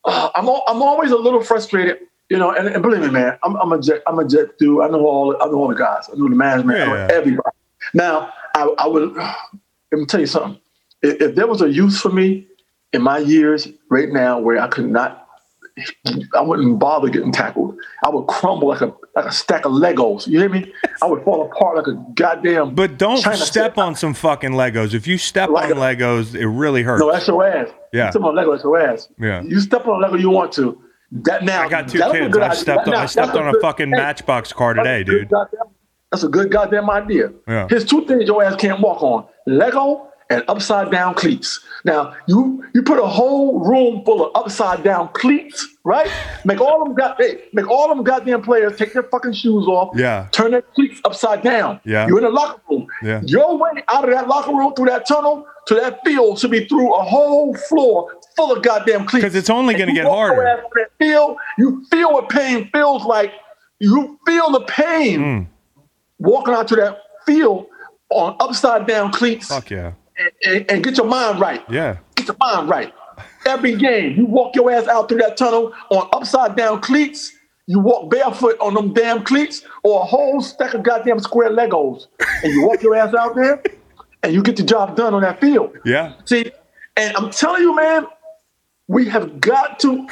Uh, I'm al- I'm always a little frustrated, you know. And, and believe me, man, I'm, I'm a jet I'm a jet dude. I know all I know all the guys. I know the management. I know everybody. Now, I, I would <sighs> let me tell you something. If, if there was a use for me in my years right now where I could not, I wouldn't bother getting tackled. I would crumble like a like a stack of Legos. You hear me? I would fall apart like a goddamn. But don't China step on some fucking Legos. If you step Like on a- Legos, it really hurts. No, that's your ass. Yeah. You step on a Lego, that's your ass. Yeah. You step on a Lego you want to. That now I got two kids. I stepped on, Now, I stepped on a good- fucking hey, Matchbox car today, dude. goddamn- That's a good goddamn idea. Yeah. Here's two things your ass can't walk on: Lego and upside down cleats. Now you you put a whole room full of upside down cleats, right? Make all them got hey, make all them goddamn players take their fucking shoes off. Yeah. Turn their cleats upside down. Yeah. You're in the locker room. Yeah. Your way out of that locker room through that tunnel to that field should be through a whole floor full of goddamn cleats. Because it's only gonna get harder. your ass on That field, you feel what pain feels like. You feel the pain Mm. walking out to that field on upside down cleats Fuck yeah. And, and- get your mind right. Yeah. Get your mind right. Every game, you walk your ass out through that tunnel on upside down cleats. You walk barefoot on them damn cleats or a whole stack of goddamn square Legos. And you walk your ass out there and you get the job done on that field. Yeah. See, and I'm telling you, man, we have got to,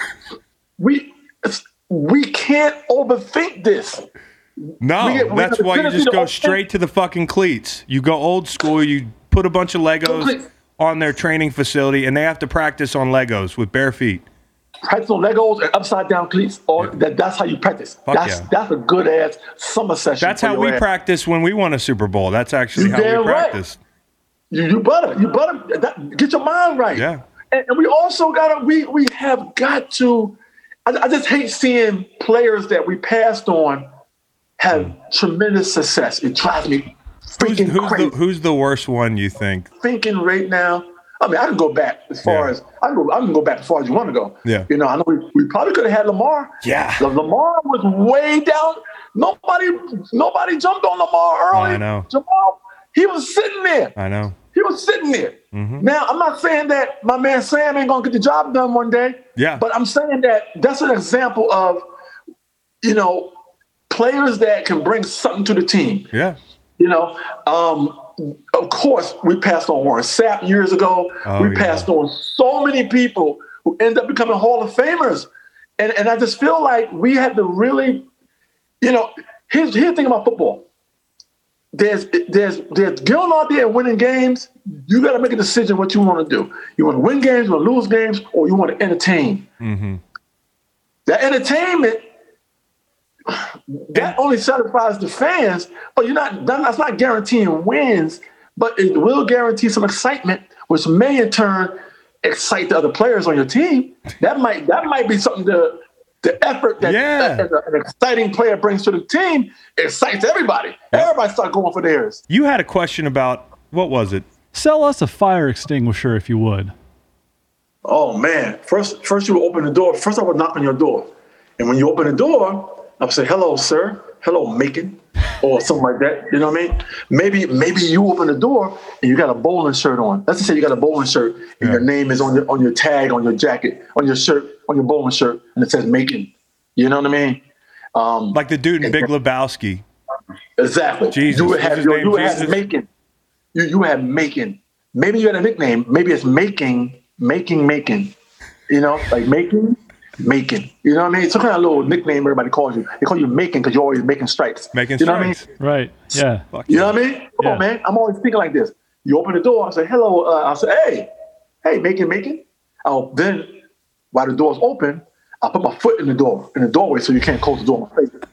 we, we can't overthink this. No, We we that's why you just go straight to the fucking cleats. You go old school. You put a bunch of Legos on their training facility, and they have to practice on Legos with bare feet. practice on Legos and upside down cleats. Or that, that's how you practice. Fuck that's yeah. that's a good ass summer session. That's how we ass. practice when we won a Super Bowl. That's actually You how we damn right. practice. You, you better you better that, get your mind right. Yeah. And, and we also gotta we we have got to. I, I just hate seeing players that we passed on have hmm. tremendous success. It drives me freaking who's, crazy. the, who's the worst one you think? thinking right now. I mean, I can go back as far Yeah. as I can go. I can go back as far as you want to go. Yeah. You know, I know we, we probably could have had Lamar. Yeah. La- Lamar was way down. Nobody, nobody jumped on Lamar early. I know. Jamal, he was sitting there. I know. He was sitting there. Mm-hmm. Now, I'm not saying that my man Sam ain't gonna get the job done one day. Yeah. But I'm saying that that's an example of, you know, players that can bring something to the team. Yeah. You know, um, of course, we passed on Warren Sapp years ago. Oh, we yeah. passed on so many people who end up becoming Hall of Famers. And, and I just feel like we had to really, you know, here's, here's the thing about football. There's there's there's going out there winning games. You got to make a decision what you want to do. You want to win games, you want to lose games, or you want to entertain. Mm-hmm. That entertainment that only satisfies the fans, but you're not that's not guaranteeing wins, but it will guarantee some excitement, which may in turn excite the other players on your team. That might that might be something to the effort that, Yeah. that an exciting player brings to the team excites everybody. Everybody start going for theirs. You had a question about what was it? Sell us a fire extinguisher if you would. Oh man! First, first you would open the door. First, I would knock on your door, and when you open the door, I would say, "Hello, sir. Hello, Macon," or something like that. You know what I mean? Maybe, maybe you open the door and you got a bowling shirt on. Let's just say you got a bowling shirt and your name is on your on your tag, on your jacket, on your shirt, on your bowling shirt, and it says Macon. You know what I mean? Um, Like the dude in Big Lebowski. Exactly. Jesus. You would have your, you would have making. You you have making. Maybe you had a nickname. Maybe it's making, making, making. You know, like making, making. You know what I mean? Some kind of little nickname everybody calls you. They call you making because you're always making strikes. Making You know what I mean? Right. Yeah. Fuck You yeah. know what I mean? Come Yeah. on, man. I'm always thinking like this. You open the door. I say hello. Uh, I say hey, hey, making, making. Oh, then while the door's open, I put my foot in the door in the doorway so you can't close the door in my face.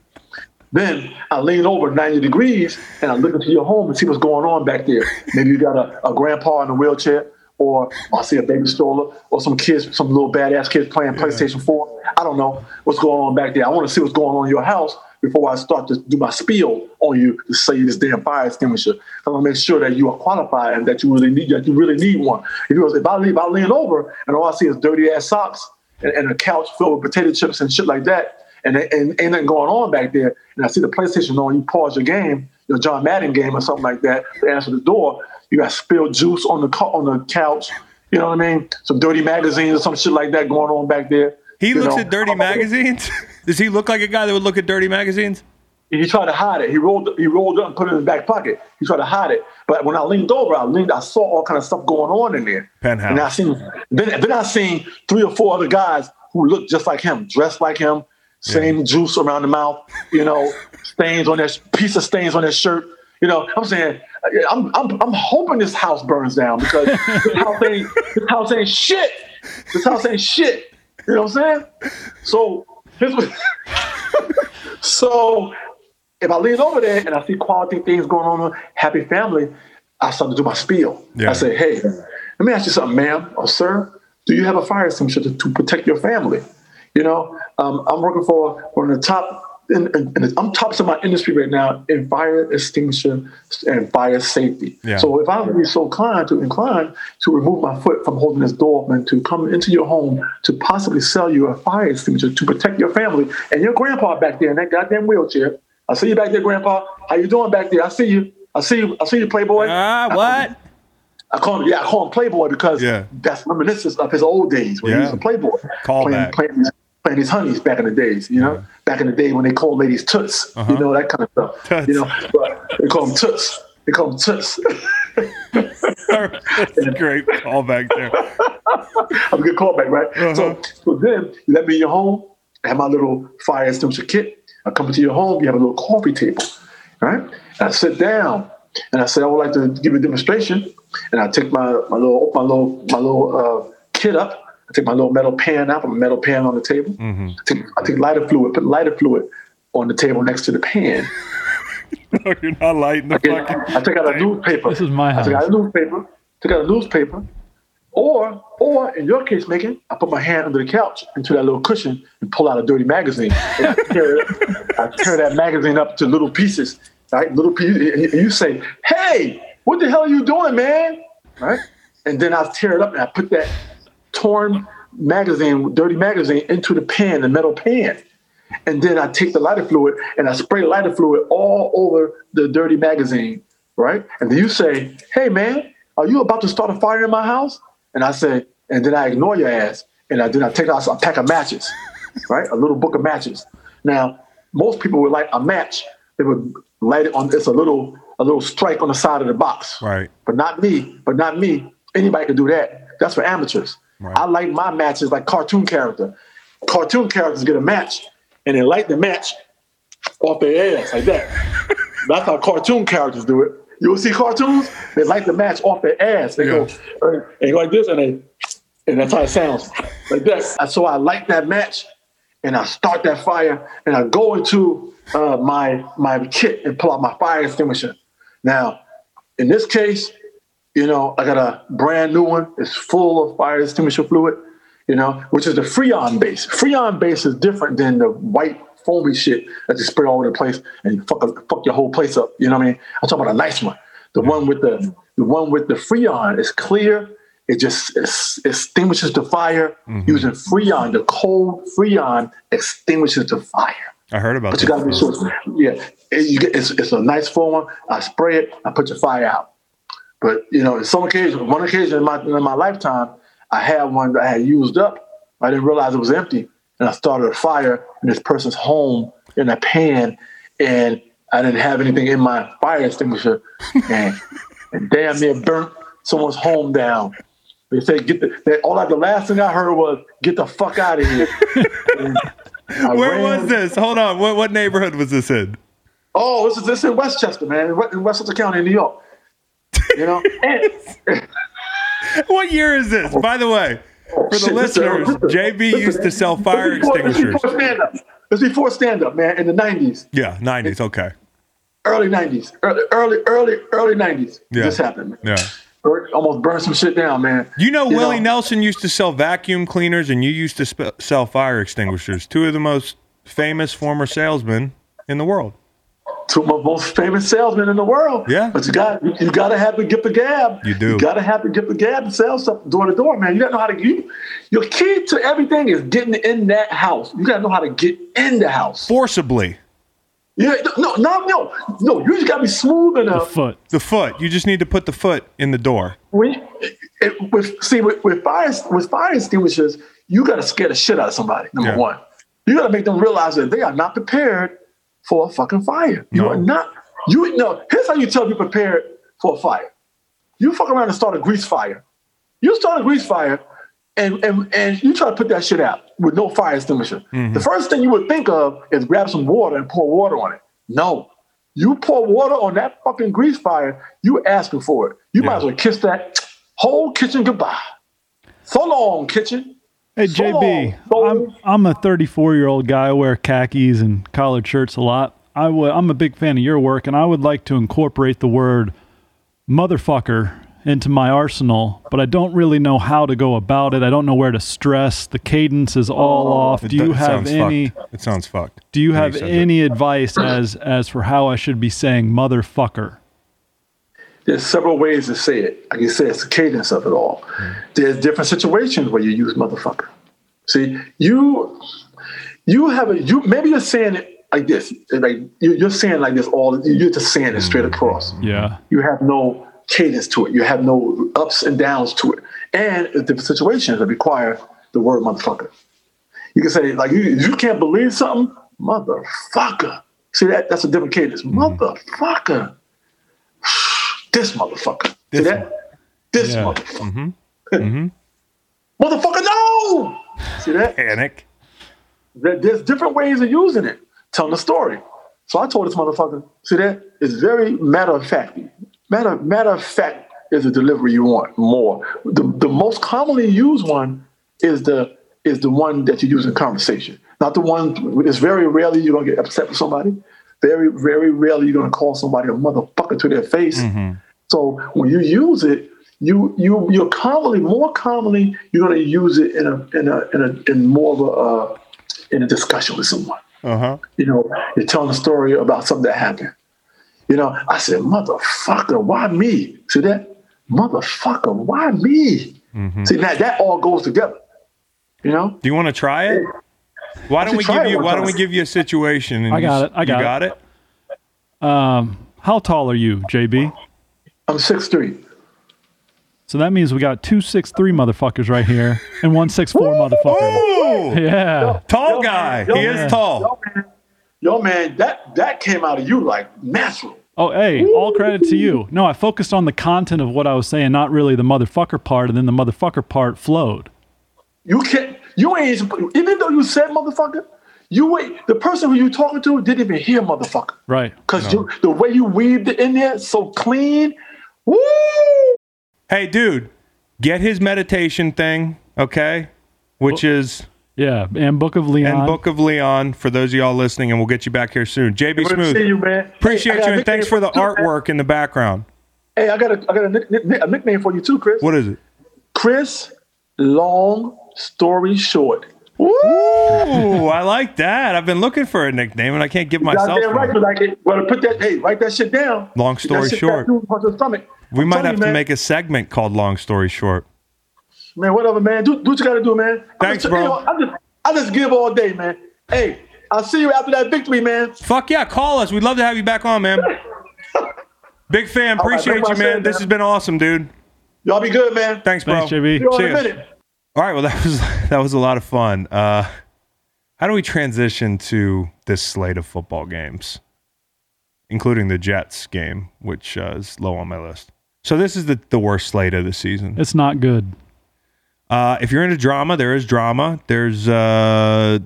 Then I lean over 90 degrees and I look into your home and see what's going on back there. Maybe you got a, a grandpa in a wheelchair, or I see a baby stroller, or some kids, some little badass kids playing PlayStation 4. I don't know what's going on back there. I want to see what's going on in your house before I start to do my spiel on you to sell you this damn fire extinguisher. I want to make sure that you are qualified and that you really need that you really need one. If, you, if I leave, I lean over and all I see is dirty ass socks and, and a couch filled with potato chips and shit like that, and, and ain't nothing going on back there, and I see the PlayStation on, you pause your game, your John Madden game or something like that, to answer the door, you got spilled juice on the on the couch, you know what I mean? Some dirty magazines or some shit like that going on back there. He looks know? at dirty <laughs> magazines. <laughs> Does he look like a guy that would look at dirty magazines? He tried to hide it. He rolled he rolled up and put it in his back pocket. He tried to hide it. But when I leaned over, I leaned, I saw all kind of stuff going on in there. Penthouse. And I seen then, then I seen three or four other guys who looked just like him, dressed like him, same juice around the mouth, you know, stains on their piece of stains on their shirt. You know, I'm saying, I'm I'm, I'm hoping this house burns down because <laughs> this house ain't this house ain't shit. This house ain't shit. You know what I'm saying? So <laughs> so if I lean over there and I see quality things going on, happy family, I start to do my spiel. Yeah. I say, hey, let me ask you something, ma'am or sir. Do you have a fire extinguisher to, to protect your family? You know, um, I'm working for one of the top. In, in, in- I'm tops of my industry right now in fire extinguisher and fire safety. Yeah. So if I would be so inclined to incline to remove my foot from holding this door and to come into your home to possibly sell you a fire extinguisher to protect your family and your grandpa back there in that goddamn wheelchair. I see you back there, Grandpa. How you doing back there? I see you. I see you. I see you, Playboy. Ah, what? I call him, yeah, I call him Playboy because Yeah. that's reminiscence of his old days when he was a Playboy. Call playing, back. Playing, these, playing these honeys back in the days, you know? Back in the day when they called ladies toots, you know, that kind of stuff. Uh-huh. Toots. You know, but they call them toots. They call them toots. <laughs> That's a great callback there. <laughs> I'm a good callback, right? Uh-huh. So, so then you let me in your home. I have my little fire extinguisher kit. I come into your home. You have a little coffee table, right? And I sit down and I say, I would like to give a demonstration. And I take my, my little my little my little uh, kit up. I take my little metal pan out. Put my metal pan on the table. Mm-hmm. I, take, I take lighter fluid. Put lighter fluid on the table next to the pan. <laughs> No, you're not lighting the Again, fucking. I take out a newspaper. This is my I take out house. a newspaper. Take out a newspaper. Or, or in your case, Megan, I put my hand under the couch into that little cushion and pull out a dirty magazine. And I, tear I tear that magazine up to little pieces, right? Little pieces. And you say, "Hey, what the hell are you doing, man?" Right? And then I tear it up and I put that torn magazine, dirty magazine, into the pan, the metal pan. And then I take the lighter fluid and I spray lighter fluid all over the dirty magazine, right? And then you say, "Hey, man, are you about to start a fire in my house?" And I say, and then I ignore your ass, and I then I take out a pack of matches, <laughs> right? A little book of matches. Now, most people would light a match. They would light it on. It's a little a little strike on the side of the box. Right. But not me. But not me. Anybody can do that. That's for amateurs. Right. I like my matches like cartoon character. Cartoon characters get a match and they light the match off their ass like that. <laughs> That's how cartoon characters do it. You will see cartoons, they light the match off their ass. They go and they go like this and they and that's how it sounds. Like that. And so I light that match and I start that fire and I go into uh, my my kit and pull out my fire extinguisher. Now, in this case, you know, I got a brand new one. It's full of fire extinguisher fluid, you know, which is the Freon base. Freon base is different than the white foamy shit that you spray all over the place and you fuck, fuck your whole place up. You know what I mean? I'm talking about a nice one. The one with the the one with the Freon is clear. It just es- extinguishes the fire mm-hmm. using Freon. The cold Freon extinguishes the fire. I heard about But you got to be sure. Yeah, it, get, it's, it's a nice form. I spray it. I put your fire out. But you know, in some occasion, one occasion in my in my lifetime, I had one that I had used up. I didn't realize it was empty, and I started a fire in this person's home in a pan, and I didn't have anything in my fire extinguisher, and, <laughs> and damn near burnt someone's home down. They said, "Get the." They, all I, the last thing I heard was, "Get the fuck out of here." <laughs> Where ran- was this? Hold on. What what neighborhood was this in? Oh, this is this in Westchester, man, in West- in Westchester County, New York. You know, What year is this? By the way, for the Shit, listeners, listen, listen, JB used to sell fire before- extinguishers. This before stand up. This before stand up, man, in the nineties, Yeah, 90s. Okay. early nineties, early, early, early, early nineties. Yeah. This happened. Man. Yeah. Almost burned some shit down, man. You know, You Willie know- Nelson used to sell vacuum cleaners and you used to sp- sell fire extinguishers. Two of the most famous former salesmen in the world. Two of the most famous salesmen in the world. Yeah. But you got you, you got to have the gift of gab. You do. You got to have the gift of gab to sell stuff door to door, man. You got to know how to get. Your key to everything is getting in that house. You got to know how to get in the house. Forcibly. Yeah, no, no, no, no. You just gotta be smooth enough. The foot. The foot. You just need to put the foot in the door. When you- it, with see with, with fire with fire extinguishers, you gotta scare the shit out of somebody. Number Yeah. one, you gotta make them realize that they are not prepared for a fucking fire. You No. are not. You know. Here's how you tell people prepared for a fire. You fuck around and start a grease fire. You start a grease fire, and and and you try to put that shit out with no fire extinguisher. Mm-hmm. The first thing you would think of is grab some water and pour water on it. No. You pour water on that fucking grease fire, you asking for it. You might as well kiss that whole kitchen goodbye. So long, kitchen. Hey JB, I'm I'm a 34 year old guy. I wear khakis and collared shirts a lot. I would I'm a big fan of your work, and I would like to incorporate the word motherfucker into my arsenal, but I don't really know how to go about it. I don't know where to stress. The cadence is all oh, off. It Do you have sounds any? Fucked. It sounds fucked. Do you when have said any advice as as for how I should be saying motherfucker? There's several ways to say it. Like you said, it's the cadence of it all. Mm-hmm. There's different situations where you use motherfucker. See, you you have a you maybe you're saying it like this. Like you- you're saying like this all you're just saying it straight mm-hmm. across. Yeah. you have no cadence to it. You have no ups and downs to it. And different situations that require the word motherfucker. You can say, like, you, you can't believe something, motherfucker. See that? That's a different cadence. Mm-hmm. Motherfucker. This motherfucker. See This that? This Yeah. motherfucker. Mm-hmm. <laughs> Mm-hmm. Motherfucker, no! See that? Panic. There- There's different ways of using it, telling a story. So I told this motherfucker, see that? It's very matter of fact. Matter, matter of fact is the delivery you want more. The, the most commonly used one is the is the one that you use in conversation. Not the one, it's very rarely you're gonna get upset with somebody. Very, very rarely you're gonna call somebody a motherfucker to their face. So when you use it, you you you're commonly more commonly you're going to use it in a in a in a in more of a uh, in a discussion with someone. Uh huh. You know, you're telling a story about something that happened. You know, I said, "Motherfucker, why me?" See that? Motherfucker, why me? See now that all goes together. You know, Do you want to try it? Why don't we give you Why don't we give you a situation? And I got s- it, I got you it. got it. Um, how tall are you, JB? I'm six three. So that means we got two six three motherfuckers right here and one six four motherfucker. Ooh, Yeah. tall Yo, guy. yo, he man. is tall. Yo, man, yo, man, that that came out of you like natural. Oh, hey, all credit to you. No, I focused on the content of what I was saying, not really the motherfucker part, and then the motherfucker part flowed. You can't. You ain't. Even though you said motherfucker, you wait. The person who you talking to didn't even hear motherfucker Right. because you the way you weaved it in there so clean. Woo! Hey, dude, get his meditation thing, okay? Which is Yeah. And Book of Leon. and Book of Leon for those of y'all listening, and we'll get you back here soon. JB Good Smoove, see you, man. Hey, appreciate I you, and thanks for the you, man. artwork in the background. Hey, I got a I got a, nick, nick- a nickname for you too, Chris. What is it? Chris, long story short. Woo! Ooh, I like that. I've been looking for a nickname, and I can't give myself Goddamn right, but you like it. Well, put that. Hey, write that shit down. Long story short. tattooed across your stomach. We I'm might have you, to man. make a segment called "Long Story Short." Man, whatever, man. Do, do what you got to do, man. I'm Thanks, just, bro. you know, I just, I just give all day, man. Hey, I'll see you after that victory, man. Fuck yeah, call us. We'd love to have you back on, man. <laughs> Big fan. Appreciate that's you, what I man. This has been awesome, dude. Y'all be good, man. Thanks, bro. Thanks, JB. See you See in a minute. All right, well that was <laughs> that was a lot of fun. Uh, how do we transition to this slate of football games, including the Jets game, which uh, is low on my list? So this is the the worst slate of the season. it's not good. Uh, if you're into drama, there is drama. There's uh,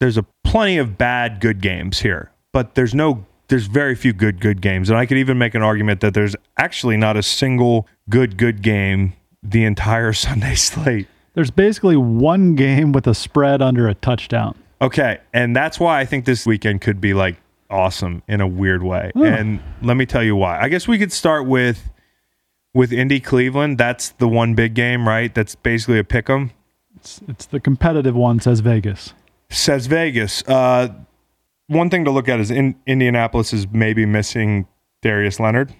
there's a plenty of bad good games here, but there's no there's very few good good games, and I could even make an argument that there's actually not a single good good game the entire <laughs> Sunday slate. There's basically one game with a spread under a touchdown. Okay, and that's why I think this weekend could be like awesome in a weird way. And let me tell you why. I guess we could start with with Indy Cleveland. That's the one big game, right? That's basically a pick 'em. It's, it's the competitive one, says Vegas. Says Vegas. Uh, one thing to look at is in, Indianapolis is maybe missing Darius Leonard.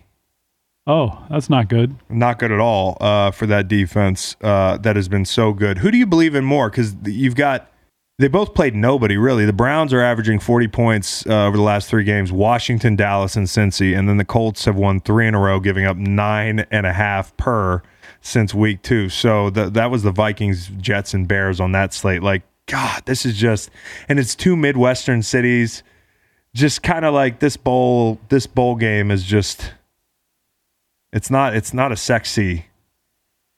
Oh, that's not good. Not good at all uh, for that defense uh, that has been so good. Who do you believe in more? Because you've got they both played nobody really. The Browns are averaging 40 points uh, over the last three games. Washington, Dallas, and Cincy, and then the Colts have won three in a row, giving up nine and a half per since week two. So the, that was the Vikings, Jets, and Bears on that slate. Like God, this is just, and it's two Midwestern cities. Just kind of like this bowl. This bowl game is just. It's not. It's not a sexy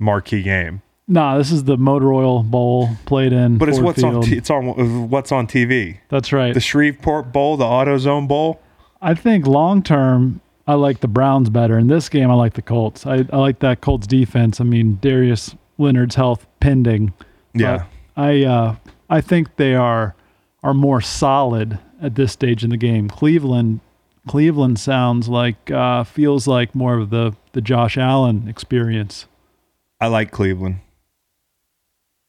marquee game, Nah, this is the Motor Oil Bowl played in. but it's Ford what's on. T- it's on. What's on TV? That's right. The Shreveport Bowl, the AutoZone Bowl. I think long term, I like the Browns better. In this game, I like the Colts. I, I like that Colts defense. I mean, Darius Leonard's health pending. Yeah. I uh, I think they are are more solid at this stage in the game. Cleveland Cleveland sounds like uh, feels like more of the the Josh Allen experience I like Cleveland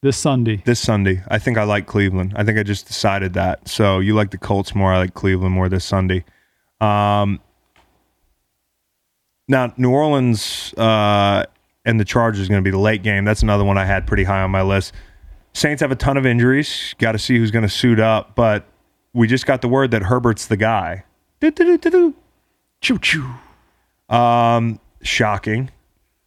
this Sunday. this Sunday. I think I like Cleveland. I think I just decided that. So you like the Colts more. I like Cleveland more this Sunday. Um, now New Orleans uh, and the Chargers is going to be the late game. That's another one I had pretty high on my list. Saints have a ton of injuries. Got to see who's going to suit up. But we just got the word that Herbert's the guy. Choo choo. Um, shocking,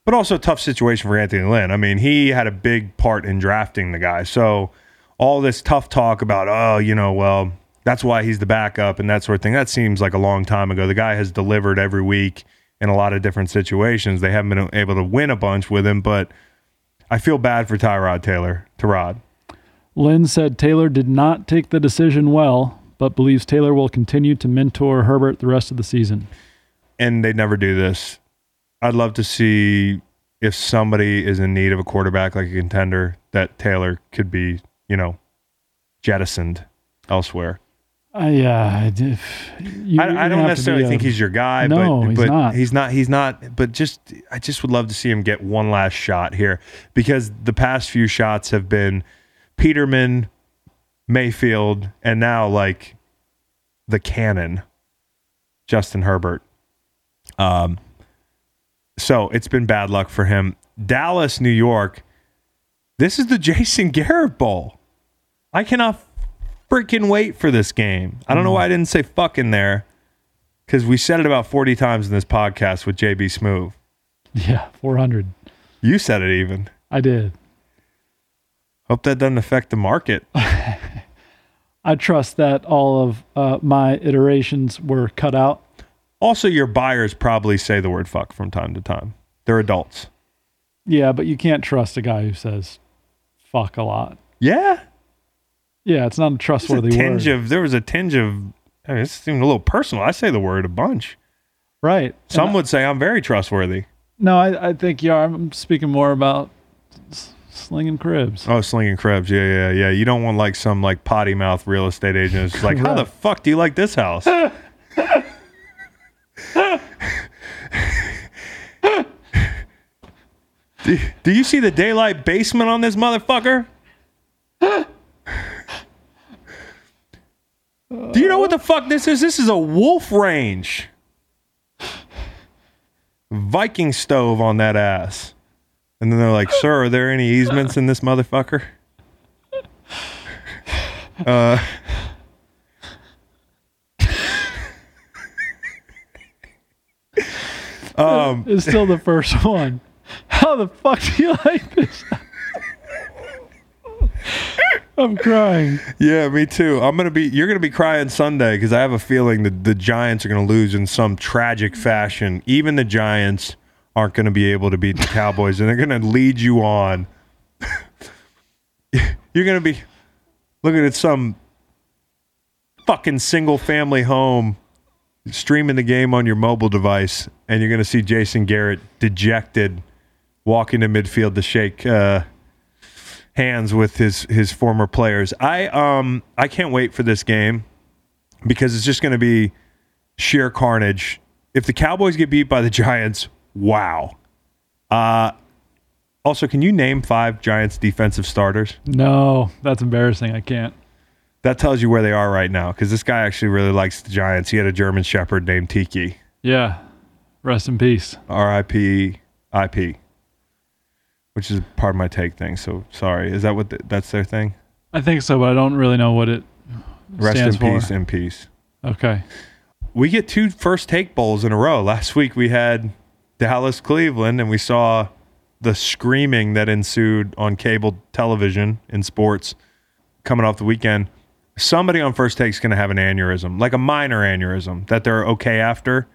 but also a tough situation for Anthony Lynn. I mean, he had a big part in drafting the guy. So all this tough talk about, oh, you know, well, that's why he's the backup and that sort of thing. That seems like a long time ago. The guy has delivered every week in a lot of different situations. They haven't been able to win a bunch with him, but I feel bad for Tyrod Taylor. Tyrod. Lynn said Taylor did not take the decision well, but believes Taylor will continue to mentor Herbert the rest of the season. and they never do this. I'd love to see if somebody is in need of a quarterback like a contender that Taylor could be, you know, jettisoned elsewhere. I uh, you, I, I don't necessarily a- think he's your guy, No, but he's but not. he's not he's not but just I just would love to see him get one last shot here because the past few shots have been Peterman, Mayfield, and now like the cannon, Justin Herbert. Um so it's been bad luck for him. Dallas, New York. This is the <laughs> Jason Garrett Bowl. I cannot freaking wait for this game. I don't know why I didn't say fuck in there because we said it about 40 times in this podcast with JB Smoove. Yeah, 400. You said it even. I did. Hope that doesn't affect the market. I <laughs> I trust that all of uh, my iterations were cut out. Also, your buyers probably say the word fuck from time to time. They're adults. Yeah, but you can't trust a guy who says fuck a lot. Yeah. Yeah, it's not a There's a trustworthy tinge word. of there was a tinge of I mean, it's even a little personal. I say the word a bunch. right. Some And would say I'm very trustworthy. No, I, I think yeah, I'm speaking more about slinging cribs. Oh, slinging cribs. Yeah, yeah, yeah. You don't want like some like potty mouth real estate agent. It's like, how the fuck do you like this house? <laughs> do, do you see the daylight basement on this motherfucker? Do you know what the fuck this is? This is a wolf range. Viking stove on that ass. And then they're like, "Sir, are there any easements in this motherfucker?" Uh, um, It's still the first one. How the fuck do you like this? I'm crying. yeah, me too. I'm gonna be. You're gonna be crying Sunday because I have a feeling that the Giants are gonna lose in some tragic fashion. Even the Giants aren't gonna be able to beat the Cowboys, and they're gonna lead you on. <laughs> you're gonna be looking at some fucking single family home streaming the game on your mobile device, and you're going to see Jason Garrett dejected walking to midfield to shake uh, hands with his his former players. I um I can't wait for this game because it's just going to be sheer carnage. If the Cowboys get beat by the Giants, wow. Uh also, can you name five Giants defensive starters? No, that's embarrassing. I can't. That tells you where they are right now because this guy actually really likes the Giants. He had a German Shepherd named Tiki. Yeah. Rest in peace. R.I.P. IP, which is part of my take thing. So sorry. Is that what the, that's their thing? I think so, but I don't really know what it Rest stands in for. peace. In peace. Okay. We get two first take bowls in a row. Last week we had Dallas Cleveland, and we saw the screaming that ensued on cable television in sports coming off the weekend. Somebody on first take is going to have an aneurysm, like a minor aneurysm, that they're okay after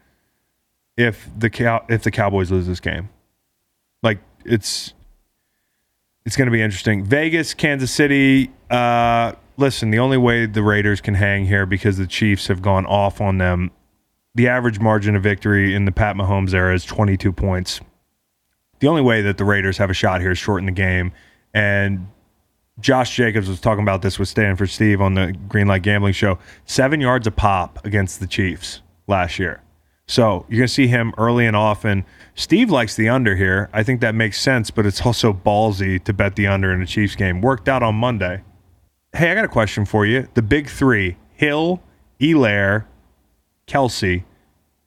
if the cow if the Cowboys lose this game. Like it's it's going to be interesting. Vegas, Kansas City. Uh, listen, the only way the Raiders can hang here because the Chiefs have gone off on them. The average margin of victory in the Pat Mahomes era is 22 points. The only way that the Raiders have a shot here is shorten the game. And Josh Jacobs was talking about this with Stanford Steve on the Greenlight Gambling Show. Seven yards a pop against the Chiefs last year. So you're going to see him early and often. Steve likes the under here. I think that makes sense, but it's also ballsy to bet the under in a Chiefs game. Worked out on Monday. Hey, I got a question for you. The big three Hill, Helaire, Kelce.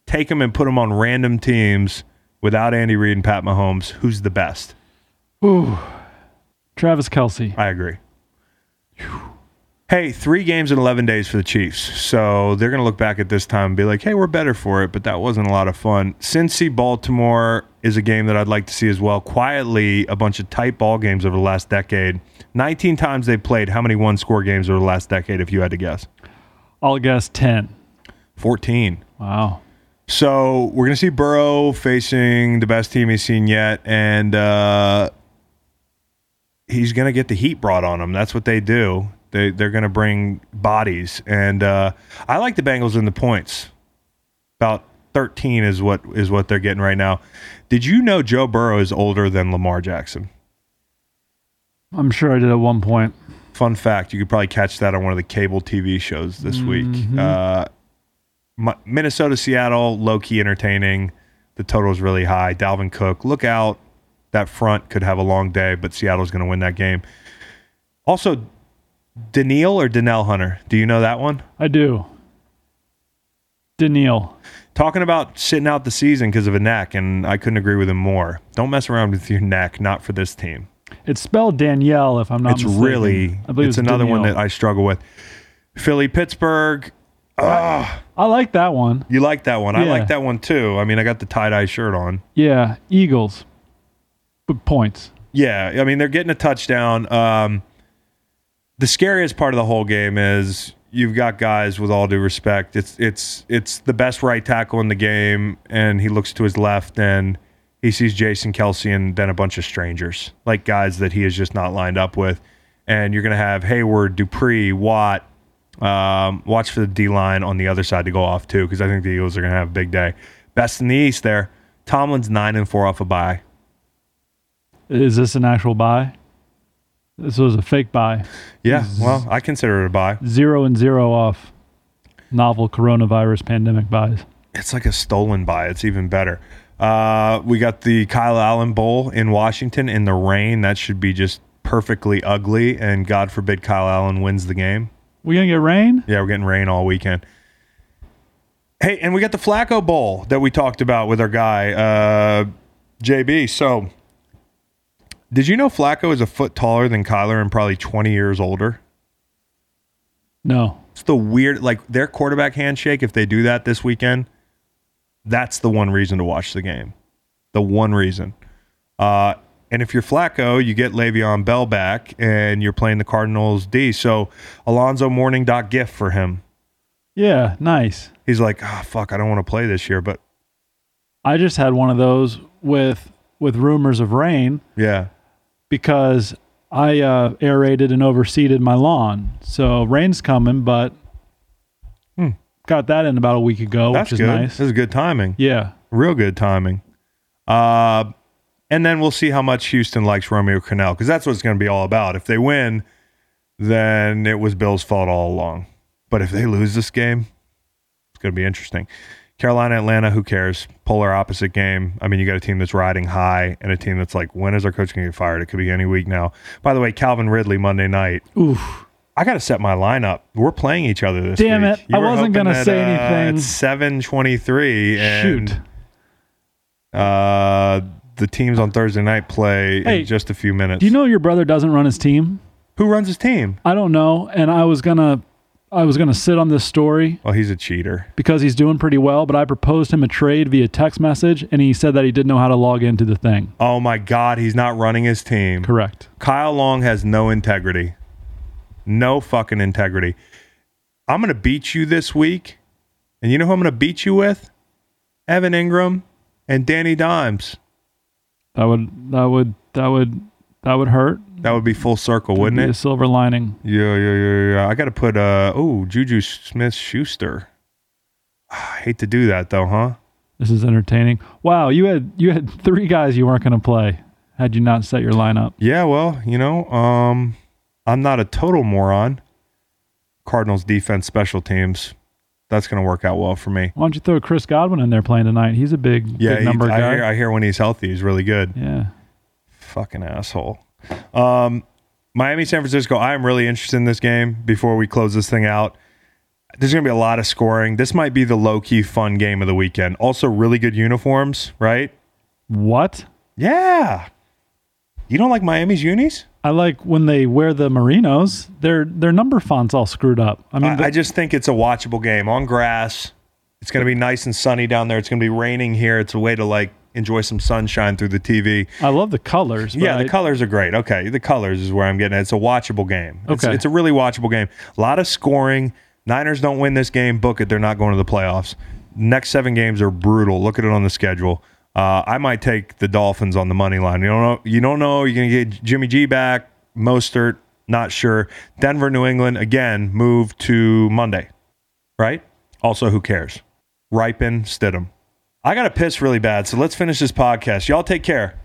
Take them and put them on random teams without Andy Reid and Pat Mahomes. Who's the best? Ooh. Travis Kelce. I agree. Hey, three games in 11 days for the Chiefs. So they're going to look back at this time and be like, hey, we're better for it, but that wasn't a lot of fun. Cincy Baltimore is a game that I'd like to see as well. Quietly, a bunch of tight ball games over the last decade. 19 times they've played. How many one score games over the last decade, if you had to guess? I'll guess 10. 14. Wow. So we're going to see Burrow facing the best team he's seen yet. And, uh, he's going to get the heat brought on him. That's what they do. They they're going to bring bodies, and uh, I like the Bengals in the points. About thirteen is what is what they're getting right now. Did you know Joe Burrow is older than Lamar Jackson? I'm sure I did at one point. Fun fact: you could probably catch that on one of the cable TV shows this week. Uh, Minnesota, Seattle, low key entertaining. The total is really high. Dalvin Cook, look out! That front could have a long day, but Seattle's going to win that game. Also, Daniil or Danelle Hunter? Do you know that one? I do. Daniil. Talking about sitting out the season because of a neck, and I couldn't agree with him more. Don't mess around with your neck, not for this team. It's spelled Danielle, if I'm not it's mistaken. really, I believe it's another one that I struggle with. Philly, Pittsburgh. Ah, I like that one. you like that one? I Yeah. like that one too. I mean, I got the tie dye shirt on. Yeah. Eagles. But points. Yeah, I mean they're getting a touchdown. Um, the scariest part of the whole game is you've got guys with all due respect. It's it's it's the best right tackle in the game, and he looks to his left and he sees Jason Kelce and then a bunch of strangers, like guys that he is just not lined up with. And you're gonna have Heyward, Dupree, Watt. Um, watch for the D line on the other side to go off too, because I think the Eagles are gonna have a big day. Best in the East there. Tomlin's nine and four off a bye. Is this an actual bye? This was a fake bye. Yeah, well, I consider it a bye. Zero and zero off novel coronavirus pandemic byes. It's like a stolen bye. It's even better. Uh, we got the Kyle Allen Bowl in Washington in the rain. That should be just perfectly ugly. And God forbid Kyle Allen wins the game. We gonna get rain? Yeah, we're getting rain all weekend. Hey, and we got the Flacco Bowl that we talked about with our guy, uh, JB. So, did you know Flacco is a foot taller than Kyler and probably 20 years older? No. It's the weird, like their quarterback handshake. If they do that this weekend, that's the one reason to watch the game. The one reason. Uh, and if you're Flacco, you get Le'Veon Bell back, and you're playing the Cardinals D. So Alonzo Mourning dot gift for him. Yeah, nice. He's like, oh fuck, I don't want to play this year, but I just had one of those with with rumors of rain yeah, because I uh, aerated and overseeded my lawn. So rain's coming, but Hmm. got that in about a week ago, that's which is good. nice. This is good timing. Yeah. Real good timing. Uh, and then we'll see how much Houston likes Romeo Crennel because that's what it's going to be all about. If they win, then it was Bill's fault all along. But if they lose this game, it's going to be interesting. Carolina, Atlanta, who cares? Polar opposite game. I mean, you got a team that's riding high and a team that's like, when is our coach going to get fired? It could be any week now. By the way, Calvin Ridley Monday night. Oof. I got to set my lineup. We're playing each other this Damn week. it. I wasn't gonna that, say uh, anything. It's seven twenty-three, and Shoot. uh, the teams on Thursday night play Hey, in just a few minutes. Do you know your brother doesn't run his team? who runs his team? I don't know, and I was gonna I was gonna sit on this story Well, he's a cheater. because he's doing pretty well, but I proposed him a trade via text message and he said that he didn't know how to log into the thing. Oh my God, he's not running his team. Correct. Kyle Long has no integrity. No fucking integrity. I'm going to beat you this week. And you know who I'm going to beat you with? Evan Engram and Danny Dimes. That would that would that would that would hurt. That would be full circle, wouldn't Be a silver lining. Yeah, yeah, yeah, yeah. I got to put, uh, oh, Juju Smith Schuster. I hate to do that though, huh? This is entertaining. Wow, you had you had three guys you weren't going to play had you not set your lineup. Yeah, well, you know, um, I'm not a total moron. Cardinals defense, special teams. That's going to work out well for me. Why don't you throw Chris Godwin in there playing tonight? He's a big, Yeah, big he- number I, guy. hear, I hear when he's healthy, he's really good. yeah. Fucking asshole. Um, Miami, San Francisco. I am really interested in this game. Before we close this thing out, there's going to be a lot of scoring. This might be the low key fun game of the weekend. Also, really good uniforms, right? What? Yeah. You don't like Miami's unis? I like when they wear the merinos. Their their number fonts all screwed up. I mean, I, the- I just think it's a watchable game on grass. It's going to be nice and sunny down there. It's going to be raining here. It's a way to like enjoy some sunshine through the TV. I love the colors. Yeah, I- the colors are great. Okay, the colors is where I'm getting at. It's a watchable game. It's, Okay. it's a really watchable game. A lot of scoring. Niners don't win this game. Book it. They're not going to the playoffs. Next seven games are brutal. Look at it on the schedule. Uh, I might take the Dolphins on the money line. You don't know. You don't know. You're gonna get Jimmy G back. Mostert, not sure. Denver, New England again. Move to Monday, right? Also, who cares? Rypien, Stidham. I got to piss really bad, so let's finish this podcast. Y'all take care.